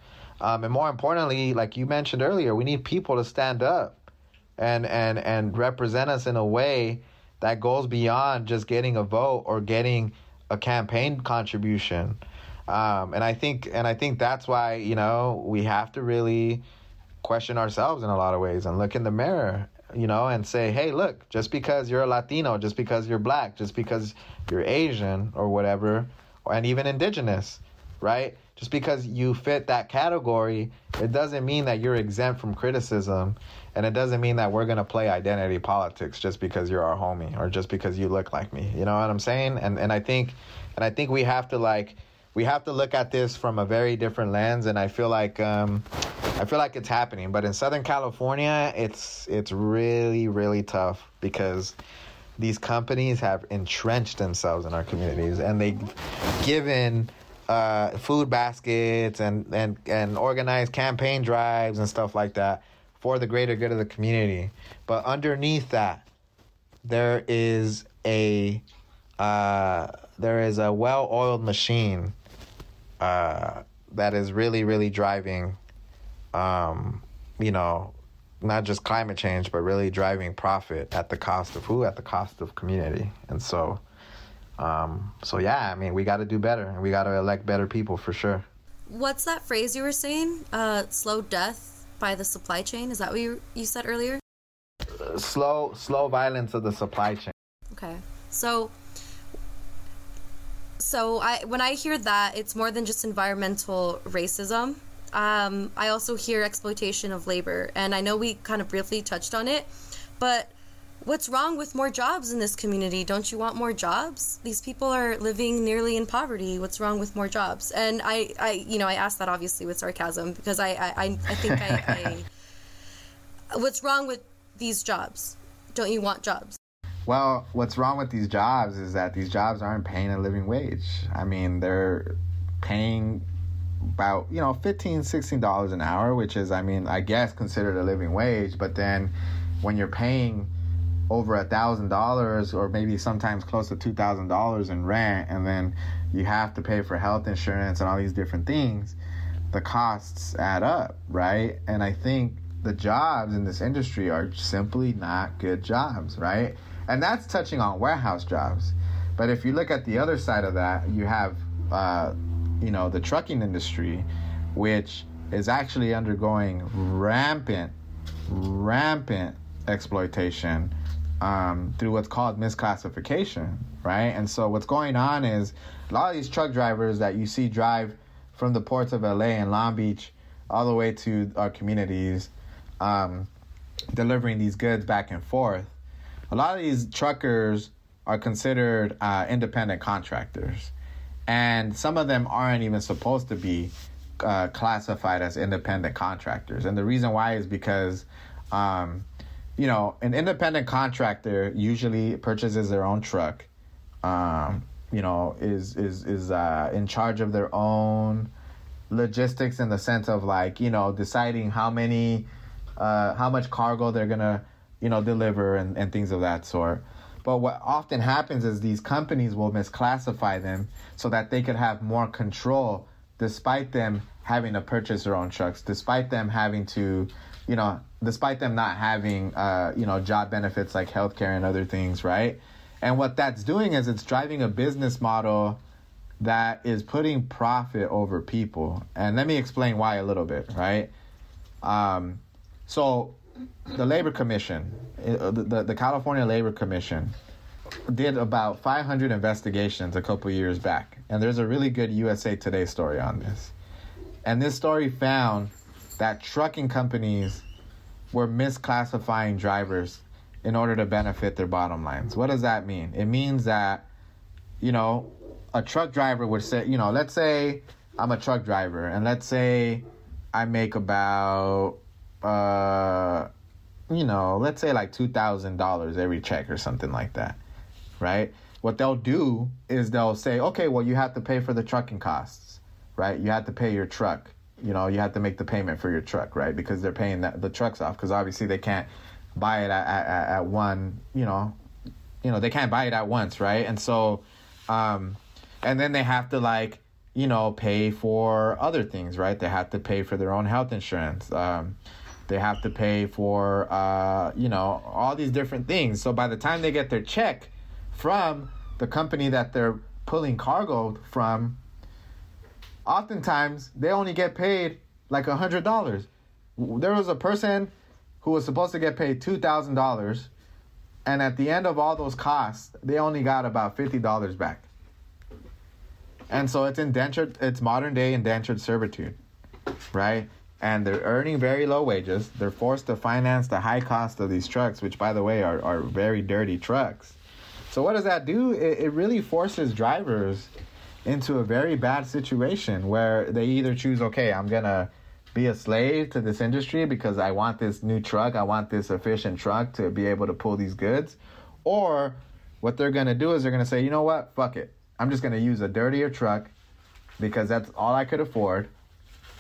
um, and more importantly, like you mentioned earlier, we need people to stand up and and and represent us in a way that goes beyond just getting a vote or getting a campaign contribution. Um, and I think and I think that's why you know we have to really question ourselves in a lot of ways and look in the mirror you know, and say, hey, look, just because you're a Latino, just because you're black, just because you're Asian or whatever, and even indigenous, right? Just because you fit that category, it doesn't mean that you're exempt from criticism. And it doesn't mean that we're going to play identity politics just because you're our homie or just because you look like me. You know what I'm saying? And and I think and I think we have to like we have to look at this from a very different lens and I feel like um I feel like it's happening, but in Southern California, it's it's really really tough because these companies have entrenched themselves in our communities and they've given uh, food baskets and, and, and organize campaign drives and stuff like that for the greater good of the community. But underneath that, there is a uh, there is a well-oiled machine uh, that is really, really driving, um, you know, not just climate change, but really driving profit at the cost of who? At the cost of community. And so, um, so yeah, I mean, we got to do better, and we got to elect better people for sure. What's that phrase you were saying? Uh, slow death by the supply chain. Is that what you you said earlier? Uh, slow, slow violence of the supply chain. Okay, so so I when I hear that, it's more than just environmental racism. Um, I also hear exploitation of labor, and I know we kind of briefly touched on it, but what's wrong with more jobs in this community? Don't you want more jobs? These people are living nearly in poverty. What's wrong with more jobs? And I, I you know, I asked that obviously with sarcasm because I, I, I think I, I, [LAUGHS] what's wrong with these jobs? Don't you want jobs? Well, what's wrong with these jobs is that these jobs aren't paying a living wage. I mean, they're paying about you know 15 16 dollars an hour which is i mean i guess considered a living wage but then when you're paying over a thousand dollars or maybe sometimes close to two thousand dollars in rent and then you have to pay for health insurance and all these different things the costs add up right? And i think the jobs in this industry are simply not good jobs right? And that's touching on warehouse jobs. But if you look at the other side of that you have uh, you know the trucking industry which is actually undergoing rampant rampant exploitation um, through what's called misclassification, right? And so what's going on is a lot of these truck drivers that you see drive from the ports of LA and Long Beach all the way to our communities, um, delivering these goods back and forth. A lot of these truckers are considered uh, independent contractors, and some of them aren't even supposed to be uh, classified as independent contractors. And the reason why is because um, you know, an independent contractor usually purchases their own truck. Um, you know, is is is uh, in charge of their own logistics in the sense of like you know deciding how many, uh, how much cargo they're gonna you know deliver and, and things of that sort. But what often happens is these companies will misclassify them so that they could have more control, despite them having to purchase their own trucks, despite them having to you know, despite them not having, uh, you know, job benefits like healthcare and other things, right? And what that's doing is it's driving a business model that is putting profit over people. And let me explain why a little bit, right? Um, so, the Labor Commission, uh, the, the California Labor Commission, did about 500 investigations a couple years back. And there's a really good USA Today story on this. And this story found that trucking companies we're misclassifying drivers in order to benefit their bottom lines. What does that mean? It means that, you know, a truck driver would say, you know, let's say I'm a truck driver and let's say I make about, uh, you know, let's say like $2,000 every check or something like that, right? What they'll do is they'll say, okay, well, you have to pay for the trucking costs, right? You have to pay your truck. You know, you have to make the payment for your truck, right? Because they're paying that, the trucks off because obviously they can't buy it at, at, at one, you know, you know, they can't buy it at once, right? And so, um, and then they have to like, you know, pay for other things, right? They have to pay for their own health insurance. Um, they have to pay for, uh, you know, all these different things. So by the time they get their check from the company that they're pulling cargo from, oftentimes they only get paid like a hundred dollars. There was a person who was supposed to get paid $2,000. And at the end of all those costs, they only got about $50 back. And so it's indentured, it's modern day indentured servitude, right? And they're earning very low wages. They're forced to finance the high cost of these trucks, which, by the way, are, are very dirty trucks. So, what does that do? It, it really forces drivers into a very bad situation where they either choose, okay, I'm going to be a slave to this industry because I want this new truck, I want this efficient truck to be able to pull these goods. Or what they're going to do is they're going to say, you know what, fuck it. I'm just going to use a dirtier truck because that's all I could afford.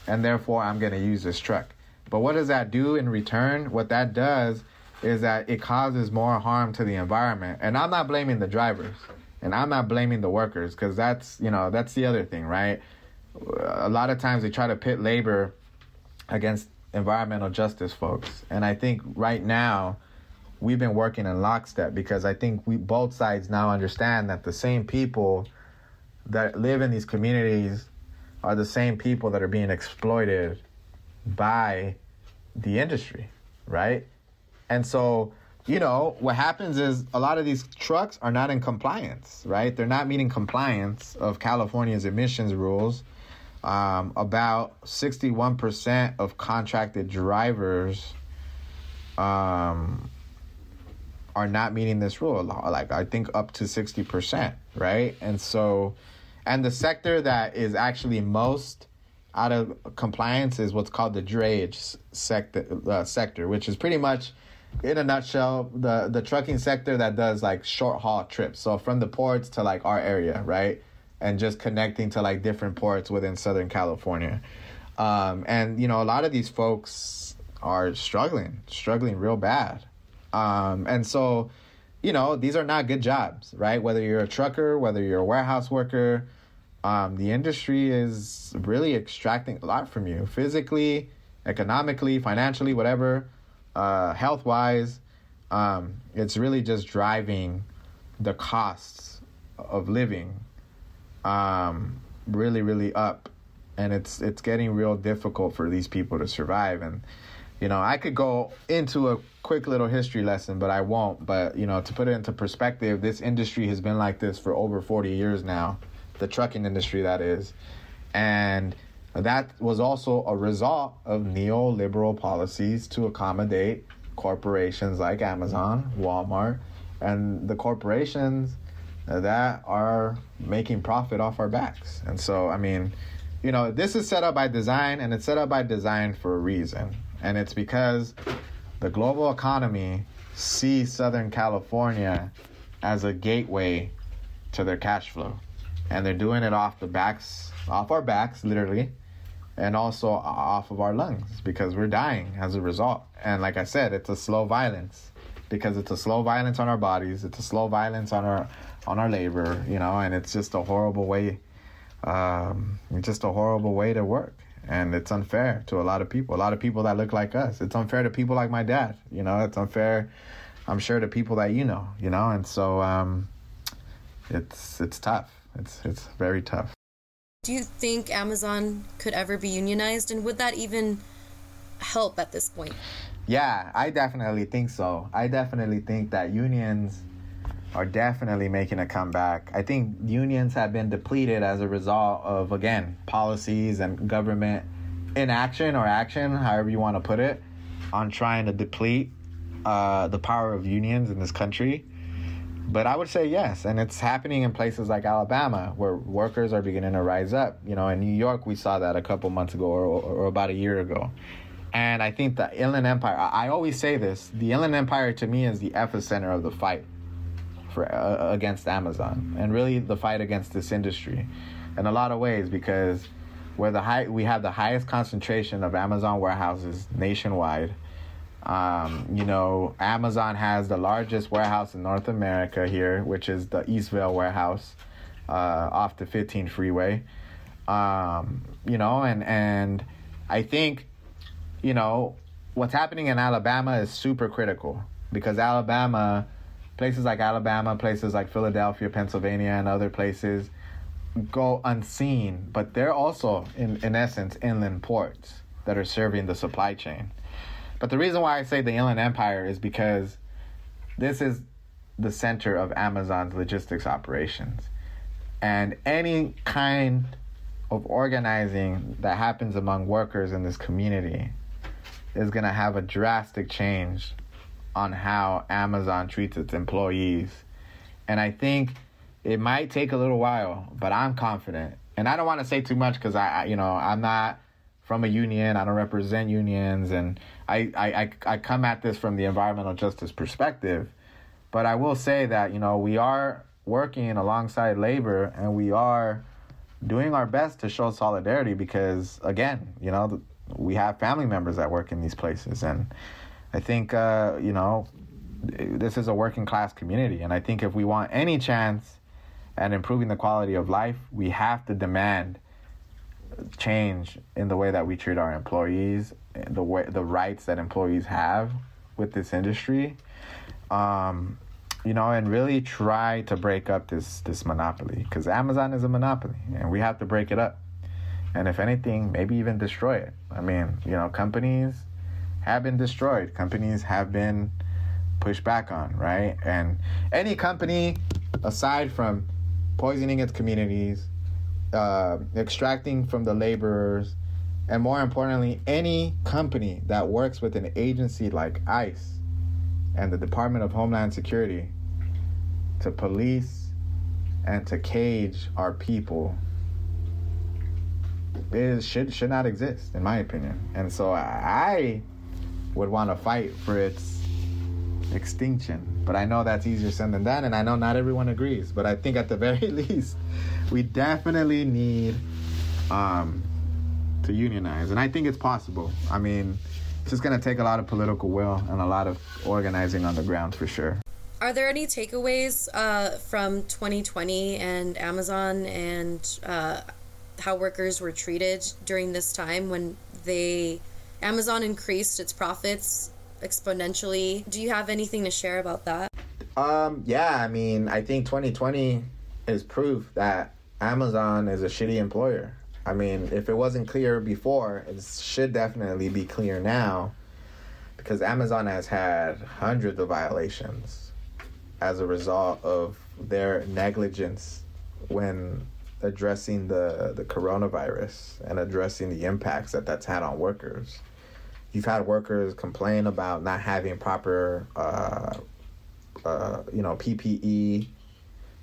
And therefore, I'm going to use this truck. But what does that do in return? What that does is that it causes more harm to the environment. And I'm not blaming the drivers and I'm not blaming the workers because that's, you know, that's the other thing, right? A lot of times they try to pit labor against environmental justice folks. And I think right now we've been working in lockstep because I think we both sides now understand that the same people that live in these communities are the same people that are being exploited by the industry, right? And so, you know, what happens is a lot of these trucks are not in compliance, right? They're not meeting compliance of California's emissions rules um, about 61% of contracted drivers um, are not meeting this rule. Like, I think up to 60%, right? And so, and the sector that is actually most out of compliance is what's called the drayage sector, uh, sector, which is pretty much, in a nutshell, the the trucking sector that does like short haul trips. So from the ports to like our area, right? and just connecting to like different ports within Southern California. Um, and you know, a lot of these folks are struggling, struggling real bad. Um, and so, you know, these are not good jobs, right? Whether you're a trucker, whether you're a warehouse worker, um, the industry is really extracting a lot from you physically, economically, financially, whatever, uh, health wise. Um, it's really just driving the costs of living um, really, really up, and it's it's getting real difficult for these people to survive. And you know, I could go into a quick little history lesson, but I won't. But you know, to put it into perspective, this industry has been like this for over forty years now, the trucking industry that is, and that was also a result of neoliberal policies to accommodate corporations like Amazon, Walmart, and the corporations that are making profit off our backs. And so, I mean, you know, this is set up by design and it's set up by design for a reason. And it's because the global economy sees Southern California as a gateway to their cash flow. And they're doing it off the backs, off our backs, literally, and also off of our lungs because we're dying as a result. And like I said, it's a slow violence because it's a slow violence on our bodies, it's a slow violence on our on our labor, you know, and it's just a horrible way. Um, it's just a horrible way to work, and it's unfair to a lot of people. A lot of people that look like us. It's unfair to people like my dad. You know, it's unfair. I'm sure to people that you know. You know, and so um, it's it's tough. It's it's very tough. Do you think Amazon could ever be unionized, and would that even help at this point? Yeah, I definitely think so. I definitely think that unions are definitely making a comeback. I think unions have been depleted as a result of, again, policies and government inaction or action, however you want to put it. on trying to deplete uh, the power of unions in this country. But I would say yes, and it's happening in places like Alabama where workers are beginning to rise up. You know, in New York, we saw that a couple months ago or, or about a year ago. And I think the Inland Empire, I always say this the Inland Empire to me is the epicenter of the fight for uh, against Amazon and really the fight against this industry in a lot of ways because where the high we have the highest concentration of Amazon warehouses nationwide. Um, you know, Amazon has the largest warehouse in North America here, which is the Eastvale warehouse uh, off the 15 freeway. Um, you know, and and I think, you know, what's happening in Alabama is super critical because Alabama, places like Alabama, places like Philadelphia, Pennsylvania, and other places go unseen, but they're also, in, in essence, inland ports that are serving the supply chain. But the reason why I say the Inland Empire is because this is the center of Amazon's logistics operations. And any kind of organizing that happens among workers in this community is going to have a drastic change on how Amazon treats its employees. And I think it might take a little while, but I'm confident. And I don't want to say too much because I, you know, I'm not from a union. I don't represent unions, and I, I, I come at this from the environmental justice perspective. But I will say that you know we are working alongside labor, and we are doing our best to show solidarity because, again, you know, we have family members that work in these places, and I think uh, you know this is a working class community, and I think if we want any chance at improving the quality of life, we have to demand change in the way that we treat our employees, the way the rights that employees have with this industry. Um, you know, and really try to break up this this monopoly because Amazon is a monopoly, and we have to break it up. And if anything, maybe even destroy it. I mean, you know, companies have been destroyed. Companies have been pushed back on, right? And any company, aside from poisoning its communities, uh, extracting from the laborers, and more importantly, any company that works with an agency like ICE and the Department of Homeland Security to police and to cage our people is should should not exist in my opinion. And so I would want to fight for its extinction. But I know that's easier said than done, and I know not everyone agrees. But I think at the [LAUGHS] very least, we definitely need um, to unionize, and I think it's possible. I mean, it's just going to take a lot of political will and a lot of organizing on the ground for sure. Are there any takeaways uh, from 2020 and Amazon and uh, how workers were treated during this time when they Amazon increased its profits exponentially. Do you have anything to share about that? Um, yeah, I mean, I think 2020 is proof that Amazon is a shitty employer. I mean, if it wasn't clear before, it should definitely be clear now because Amazon has had hundreds of violations as a result of their negligence when addressing the, the coronavirus and addressing the impacts that that's had on workers. You've had workers complain about not having proper, uh, uh, you know, PPE,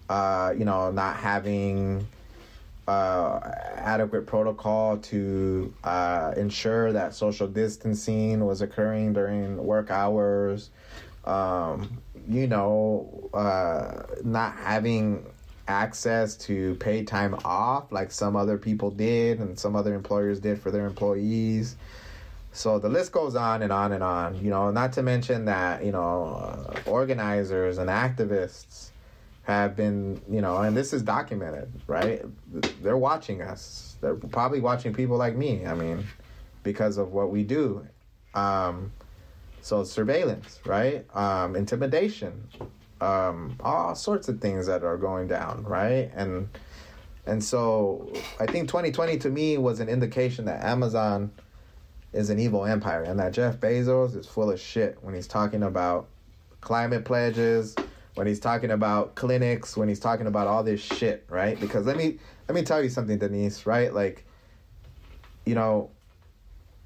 uh, you know, not having uh, adequate protocol to uh, ensure that social distancing was occurring during work hours. Um, you know, uh, not having access to paid time off like some other people did and some other employers did for their employees. So the list goes on and on and on. You know, not to mention that you know uh, organizers and activists have been, you know, and this is documented, right? They're watching us. They're probably watching people like me. I mean, because of what we do. Um, so surveillance, right? Um, intimidation, um, all sorts of things that are going down, right? And and so I think 2020 to me was an indication that Amazon is an evil empire and that Jeff Bezos is full of shit when he's talking about climate pledges, when he's talking about clinics, when he's talking about all this shit, right? Because let me let me tell you something, Denise, right? Like, you know,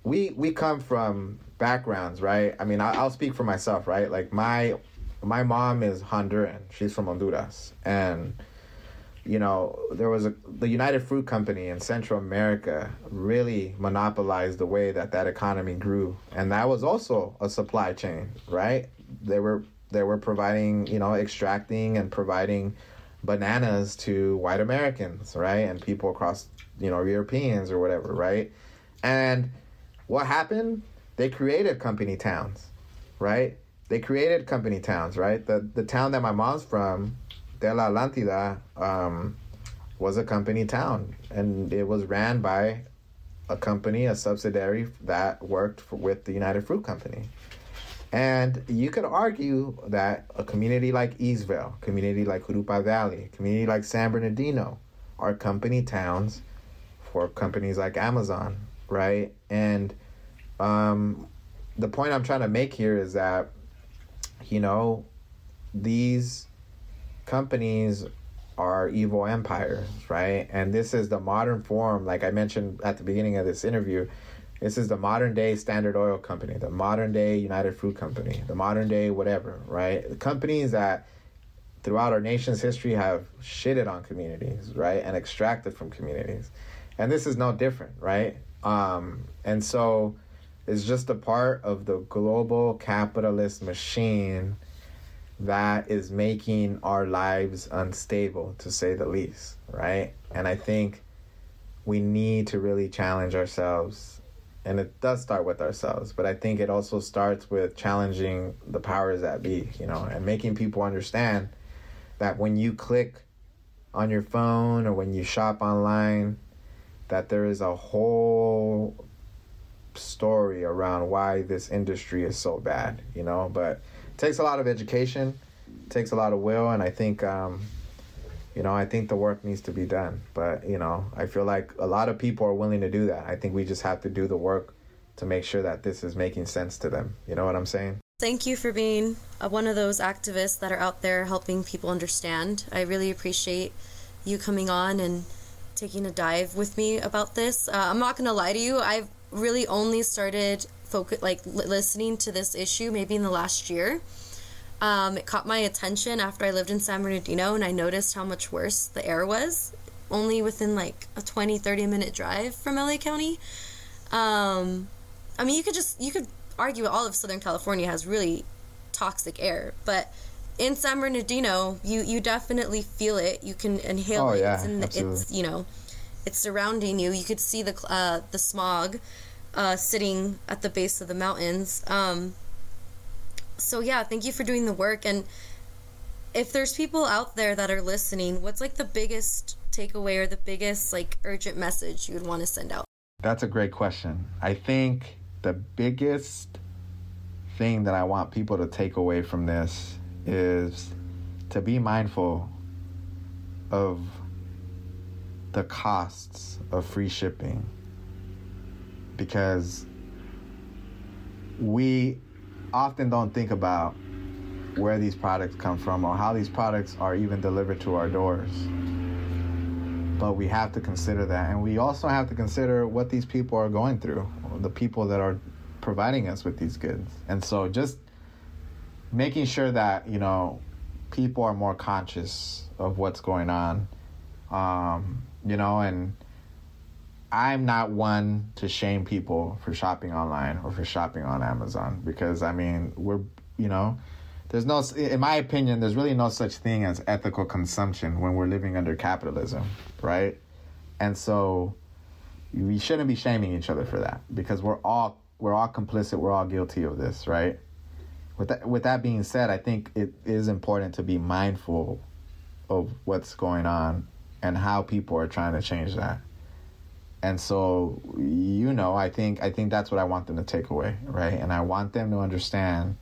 we we come from backgrounds, right? I mean, I, I'll speak for myself, right? Like my my mom is Honduran. She's from Honduras, and you know there was a the United Fruit Company in Central America really monopolized the way that that economy grew, and that was also a supply chain, right? They were they were providing, you know, extracting and providing bananas to white Americans, right, and people across, you know, Europeans or whatever, right, and what happened? They created company towns, right? They created company towns, right? The the town that my mom's from, De La Atlantida, um, was a company town, and it was ran by a company, a subsidiary that worked for, with the United Fruit Company. And you could argue that a community like Eastvale, community like Jurupa Valley, community like San Bernardino are company towns for companies like Amazon, right? And um, the point I'm trying to make here is that, you know, these companies are evil empires, right? And this is the modern form, like I mentioned at the beginning of this interview. This is the modern day Standard Oil Company, the modern day United Fruit Company, the modern day whatever, right? The companies that throughout our nation's history have shitted on communities, right? And extracted from communities. And this is no different, right? Um, and so it's just a part of the global capitalist machine that is making our lives unstable to say the least, right? And I think we need to really challenge ourselves. And it does start with ourselves, but I think it also starts with challenging the powers that be, you know, and making people understand that when you click on your phone or when you shop online, that there is a whole story around why this industry is so bad, you know, but it takes a lot of education, takes a lot of will, and I think, um, you know, I think the work needs to be done. But, you know, I feel like a lot of people are willing to do that. I think we just have to do the work to make sure that this is making sense to them. You know what I'm saying? Thank you for being uh, one of those activists that are out there helping people understand. I really appreciate you coming on and taking a dive with me about this. Uh, I'm not going to lie to you. I've really only started focus like listening to this issue maybe in the last year. Um, it caught my attention after I lived in San Bernardino and I noticed how much worse the air was only within like a 20 30 minute drive from LA County. Um, I mean, you could just you could argue all of Southern California has really toxic air, but in San Bernardino, you you definitely feel it. You can inhale Oh, it. yeah, it's, in the, it's you know, it's surrounding you. You could see the uh, the smog uh, sitting at the base of the mountains. Um, so yeah, thank you for doing the work. And if there's people out there that are listening, what's like the biggest takeaway or the biggest like urgent message you would want to send out? That's a great question. I think the biggest thing that I want people to take away from this is to be mindful of the costs of free shipping because we often don't think about where these products come from or how these products are even delivered to our doors. But we have to consider that. And we also have to consider what these people are going through the people that are providing us with these goods. And so just making sure that you know people are more conscious of what's going on um, you know and i'm not one to shame people for shopping online or for shopping on amazon because i mean we're you know there's no in my opinion there's really no such thing as ethical consumption when we're living under capitalism right? And so we shouldn't be shaming each other for that because we're all we're all complicit we're all guilty of this right? With that with that being said i think it is important to be mindful of what's going on and how people are trying to change that and so you know i think i think that's what i want them to take away right? And i want them to understand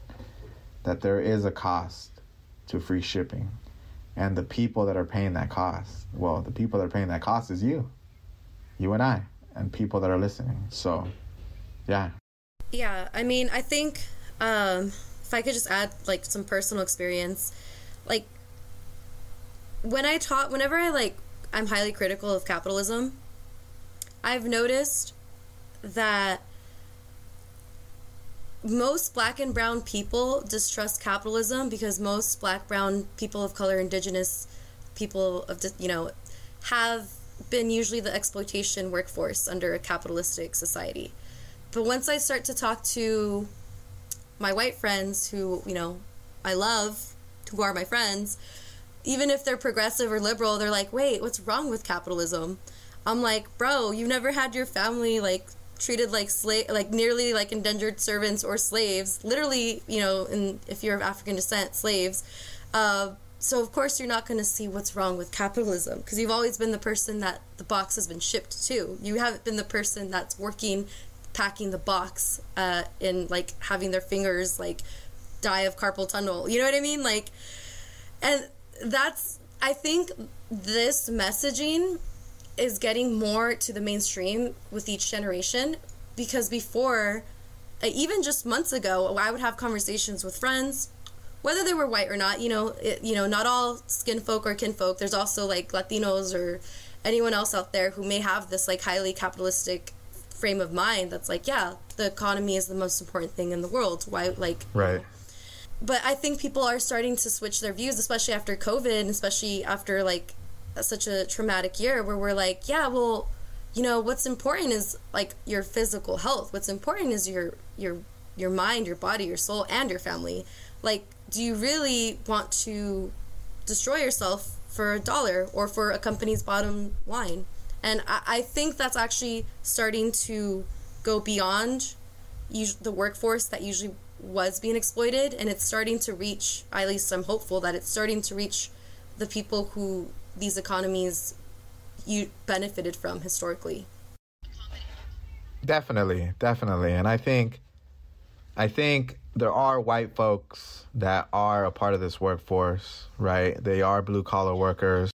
that there is a cost to free shipping. And the people that are paying that cost well the people that are paying that cost is you. You and i and people that are listening. So yeah. Yeah, I mean, I think um, if I could just add like some personal experience, like when I taught, whenever I like, I'm highly critical of capitalism. I've noticed that most black and brown people distrust capitalism because most black brown people of color indigenous people of you know have been usually the exploitation workforce under a capitalistic society. But once i start to talk to my white friends who you know i love who are my friends even if they're progressive or liberal they're like wait what's wrong with capitalism i'm like bro You've never had your family like treated like slave, like nearly like indentured servants or slaves. Literally, you know, and if you're of African descent, slaves. Uh, so of course you're not going to see what's wrong with capitalism because you've always been the person that the box has been shipped to. You haven't been the person that's working, packing the box, uh, and like having their fingers like die of carpal tunnel. You know what I mean? Like, and that's I think this messaging is getting more to the mainstream with each generation because before uh, even just months ago i would have conversations with friends whether they were white or not you know it, you know not all skin folk or kin folk. There's also like latinos or anyone else out there who may have this like highly capitalistic frame of mind that's like yeah the economy is the most important thing in the world. Why like right. But i think people are starting to switch their views especially after covid especially after like such a traumatic year where we're like, yeah, well, you know, what's important is like your physical health. What's important is your your your mind, your body, your soul, and your family. Like, do you really want to destroy yourself for a dollar or for a company's bottom line? And I, I think that's actually starting to go beyond the workforce that usually was being exploited, and it's starting to reach. At least I'm hopeful that it's starting to reach the people who these economies you benefited from historically. Definitely, definitely. And I think I think there are white folks that are a part of this workforce, right? They are blue collar workers.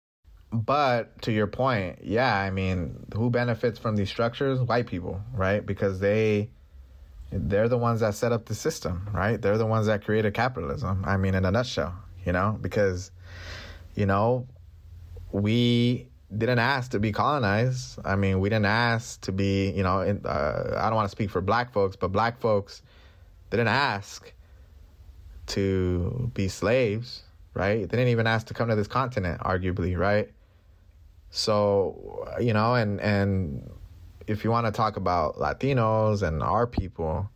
But to your point, yeah, I mean, who benefits from these structures? White people, right? Because they they're the ones that set up the system, right? They're the ones that created capitalism. I mean, in a nutshell, you know, because you know, we didn't ask to be colonized. I mean, we didn't ask to be, you know, in, uh, I don't want to speak for black folks, but black folks didn't ask to be slaves, right? They didn't even ask to come to this continent, arguably, right? So, you know, and and if you want to talk about Latinos and our people,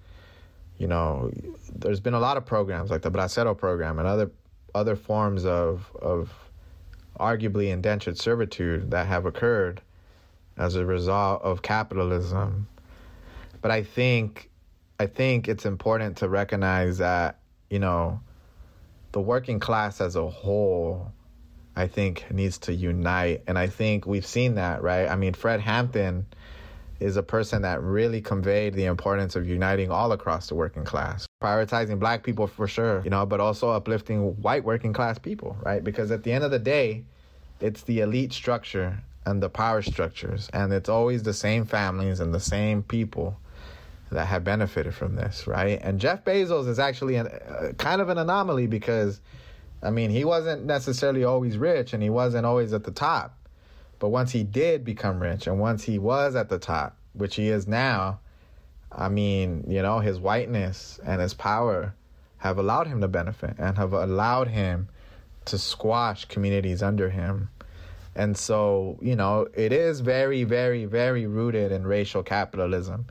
you know, there's been a lot of programs like the Bracero program and other other forms of of arguably indentured servitude that have occurred as a result of capitalism. But I think I think it's important to recognize that, you know, the working class as a whole I think needs to unite and I think we've seen that, right? I mean, Fred Hampton is a person that really conveyed the importance of uniting all across the working class, prioritizing black people for sure, you know, but also uplifting white working class people, right? Because at the end of the day, it's the elite structure and the power structures, and it's always the same families and the same people that have benefited from this, right? And Jeff Bezos is actually an, uh, kind of an anomaly because, I mean, he wasn't necessarily always rich and he wasn't always at the top. But once he did become rich and once he was at the top, which he is now, I mean, you know, his whiteness and his power have allowed him to benefit and have allowed him to squash communities under him. And so, you know, it is very, very, very rooted in racial capitalism,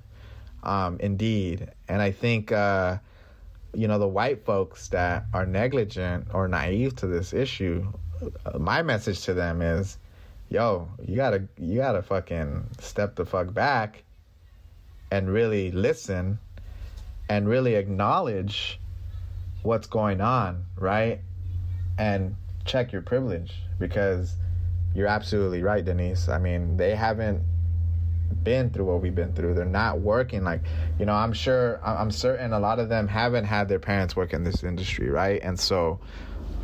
um, indeed. And I think, uh, you know, the white folks that are negligent or naive to this issue, uh, my message to them is yo, you gotta you gotta fucking step the fuck back and really listen and really acknowledge what's going on, right? And check your privilege because you're absolutely right, Denise. I mean, they haven't been through what we've been through. They're not working like, you know, I'm sure, I'm certain a lot of them haven't had their parents work in this industry, right? And so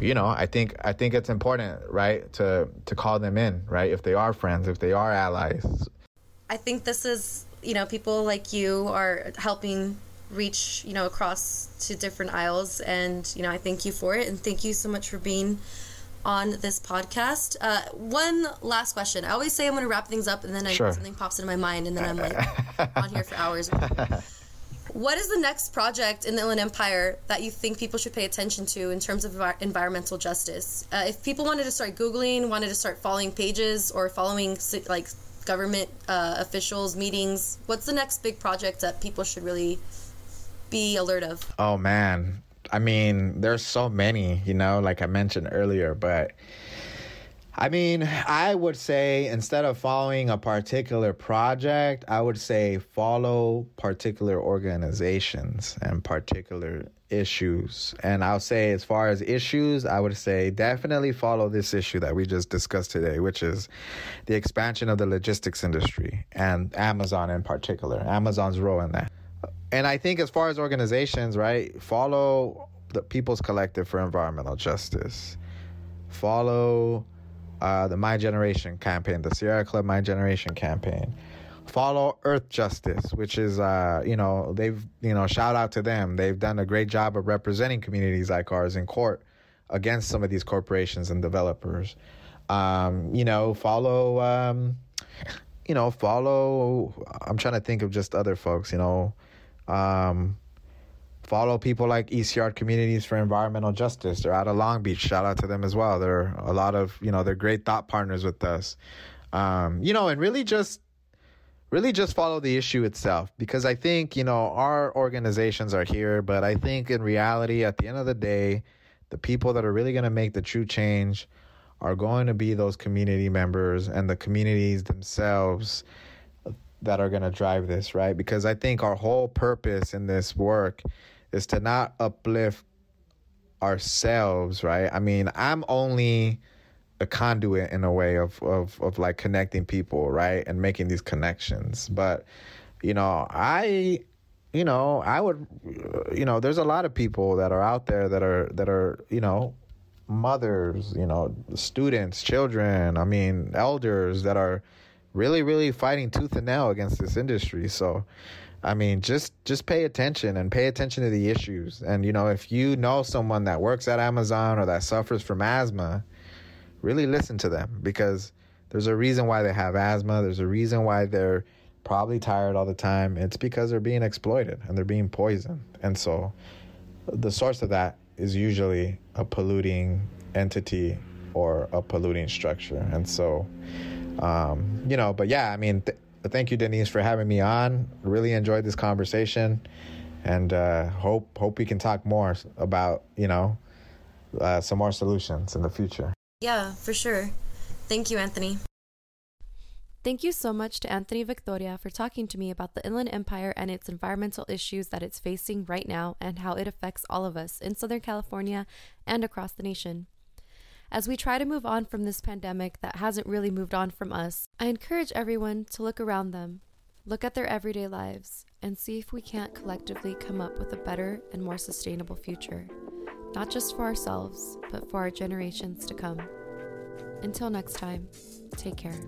you know, I think I think it's important, right, to to call them in, right, if they are friends, if they are allies. I think this is, you know, people like you are helping reach, you know, across to different aisles, and you know, I thank you for it, and thank you so much for being on this podcast. Uh, one last question. I always say I'm going to wrap things up, and then I, sure. something pops into my mind, and then I'm like [LAUGHS] on here for hours. What is the next project in the Inland Empire that you think people should pay attention to in terms of envi- environmental justice? Uh, if people wanted to start Googling, wanted to start following pages or following like government uh, officials, meetings, what's the next big project that people should really be alert of? Oh, man. I mean, there's so many, you know, like I mentioned earlier, but I mean, I would say instead of following a particular project, I would say follow particular organizations and particular issues. And I'll say, as far as issues, I would say definitely follow this issue that we just discussed today, which is the expansion of the logistics industry and Amazon in particular, Amazon's role in that. And I think, as far as organizations, right, follow the People's Collective for Environmental Justice, follow uh, the My Generation campaign, the Sierra Club My Generation campaign. Follow Earth Justice, which is, uh, you know, they've, you know, shout out to them. They've done a great job of representing communities like ours in court against some of these corporations and developers. Um, you know, follow, um, you know, follow. I'm trying to think of just other folks, you know. Um, follow people like Yard Communities for Environmental Justice. They're out of Long Beach. Shout out to them as well. They're a lot of, you know, they're great thought partners with us. Um, you know, and really just really just follow the issue itself because I think, you know, our organizations are here, but I think in reality at the end of the day, the people that are really going to make the true change are going to be those community members and the communities themselves that are going to drive this, right? Because I think our whole purpose in this work is to not uplift ourselves, right? I mean, I'm only a conduit in a way of, of, of like connecting people, right? And making these connections. But, you know, I, you know, I would, you know, there's a lot of people that are out there that are, that are, you know, mothers, you know, students, children, I mean, elders that are really, really fighting tooth and nail against this industry. So, I mean, just just pay attention and pay attention to the issues. And you know, if you know someone that works at Amazon or that suffers from asthma, really listen to them because there's a reason why they have asthma. There's a reason why they're probably tired all the time. It's because they're being exploited and they're being poisoned. And so the source of that is usually a polluting entity or a polluting structure. And so um, you know, but yeah, I mean, th- thank you, Denise, for having me on. Really enjoyed this conversation, and uh, hope hope we can talk more about you know uh, some more solutions in the future. Yeah, for sure. Thank you, Anthony. Thank you so much to Anthony Victoria for talking to me about the Inland Empire and its environmental issues that it's facing right now and how it affects all of us in Southern California and across the nation. As we try to move on from this pandemic that hasn't really moved on from us, I encourage everyone to look around them, look at their everyday lives, and see if we can't collectively come up with a better and more sustainable future, not just for ourselves, but for our generations to come. Until next time, take care.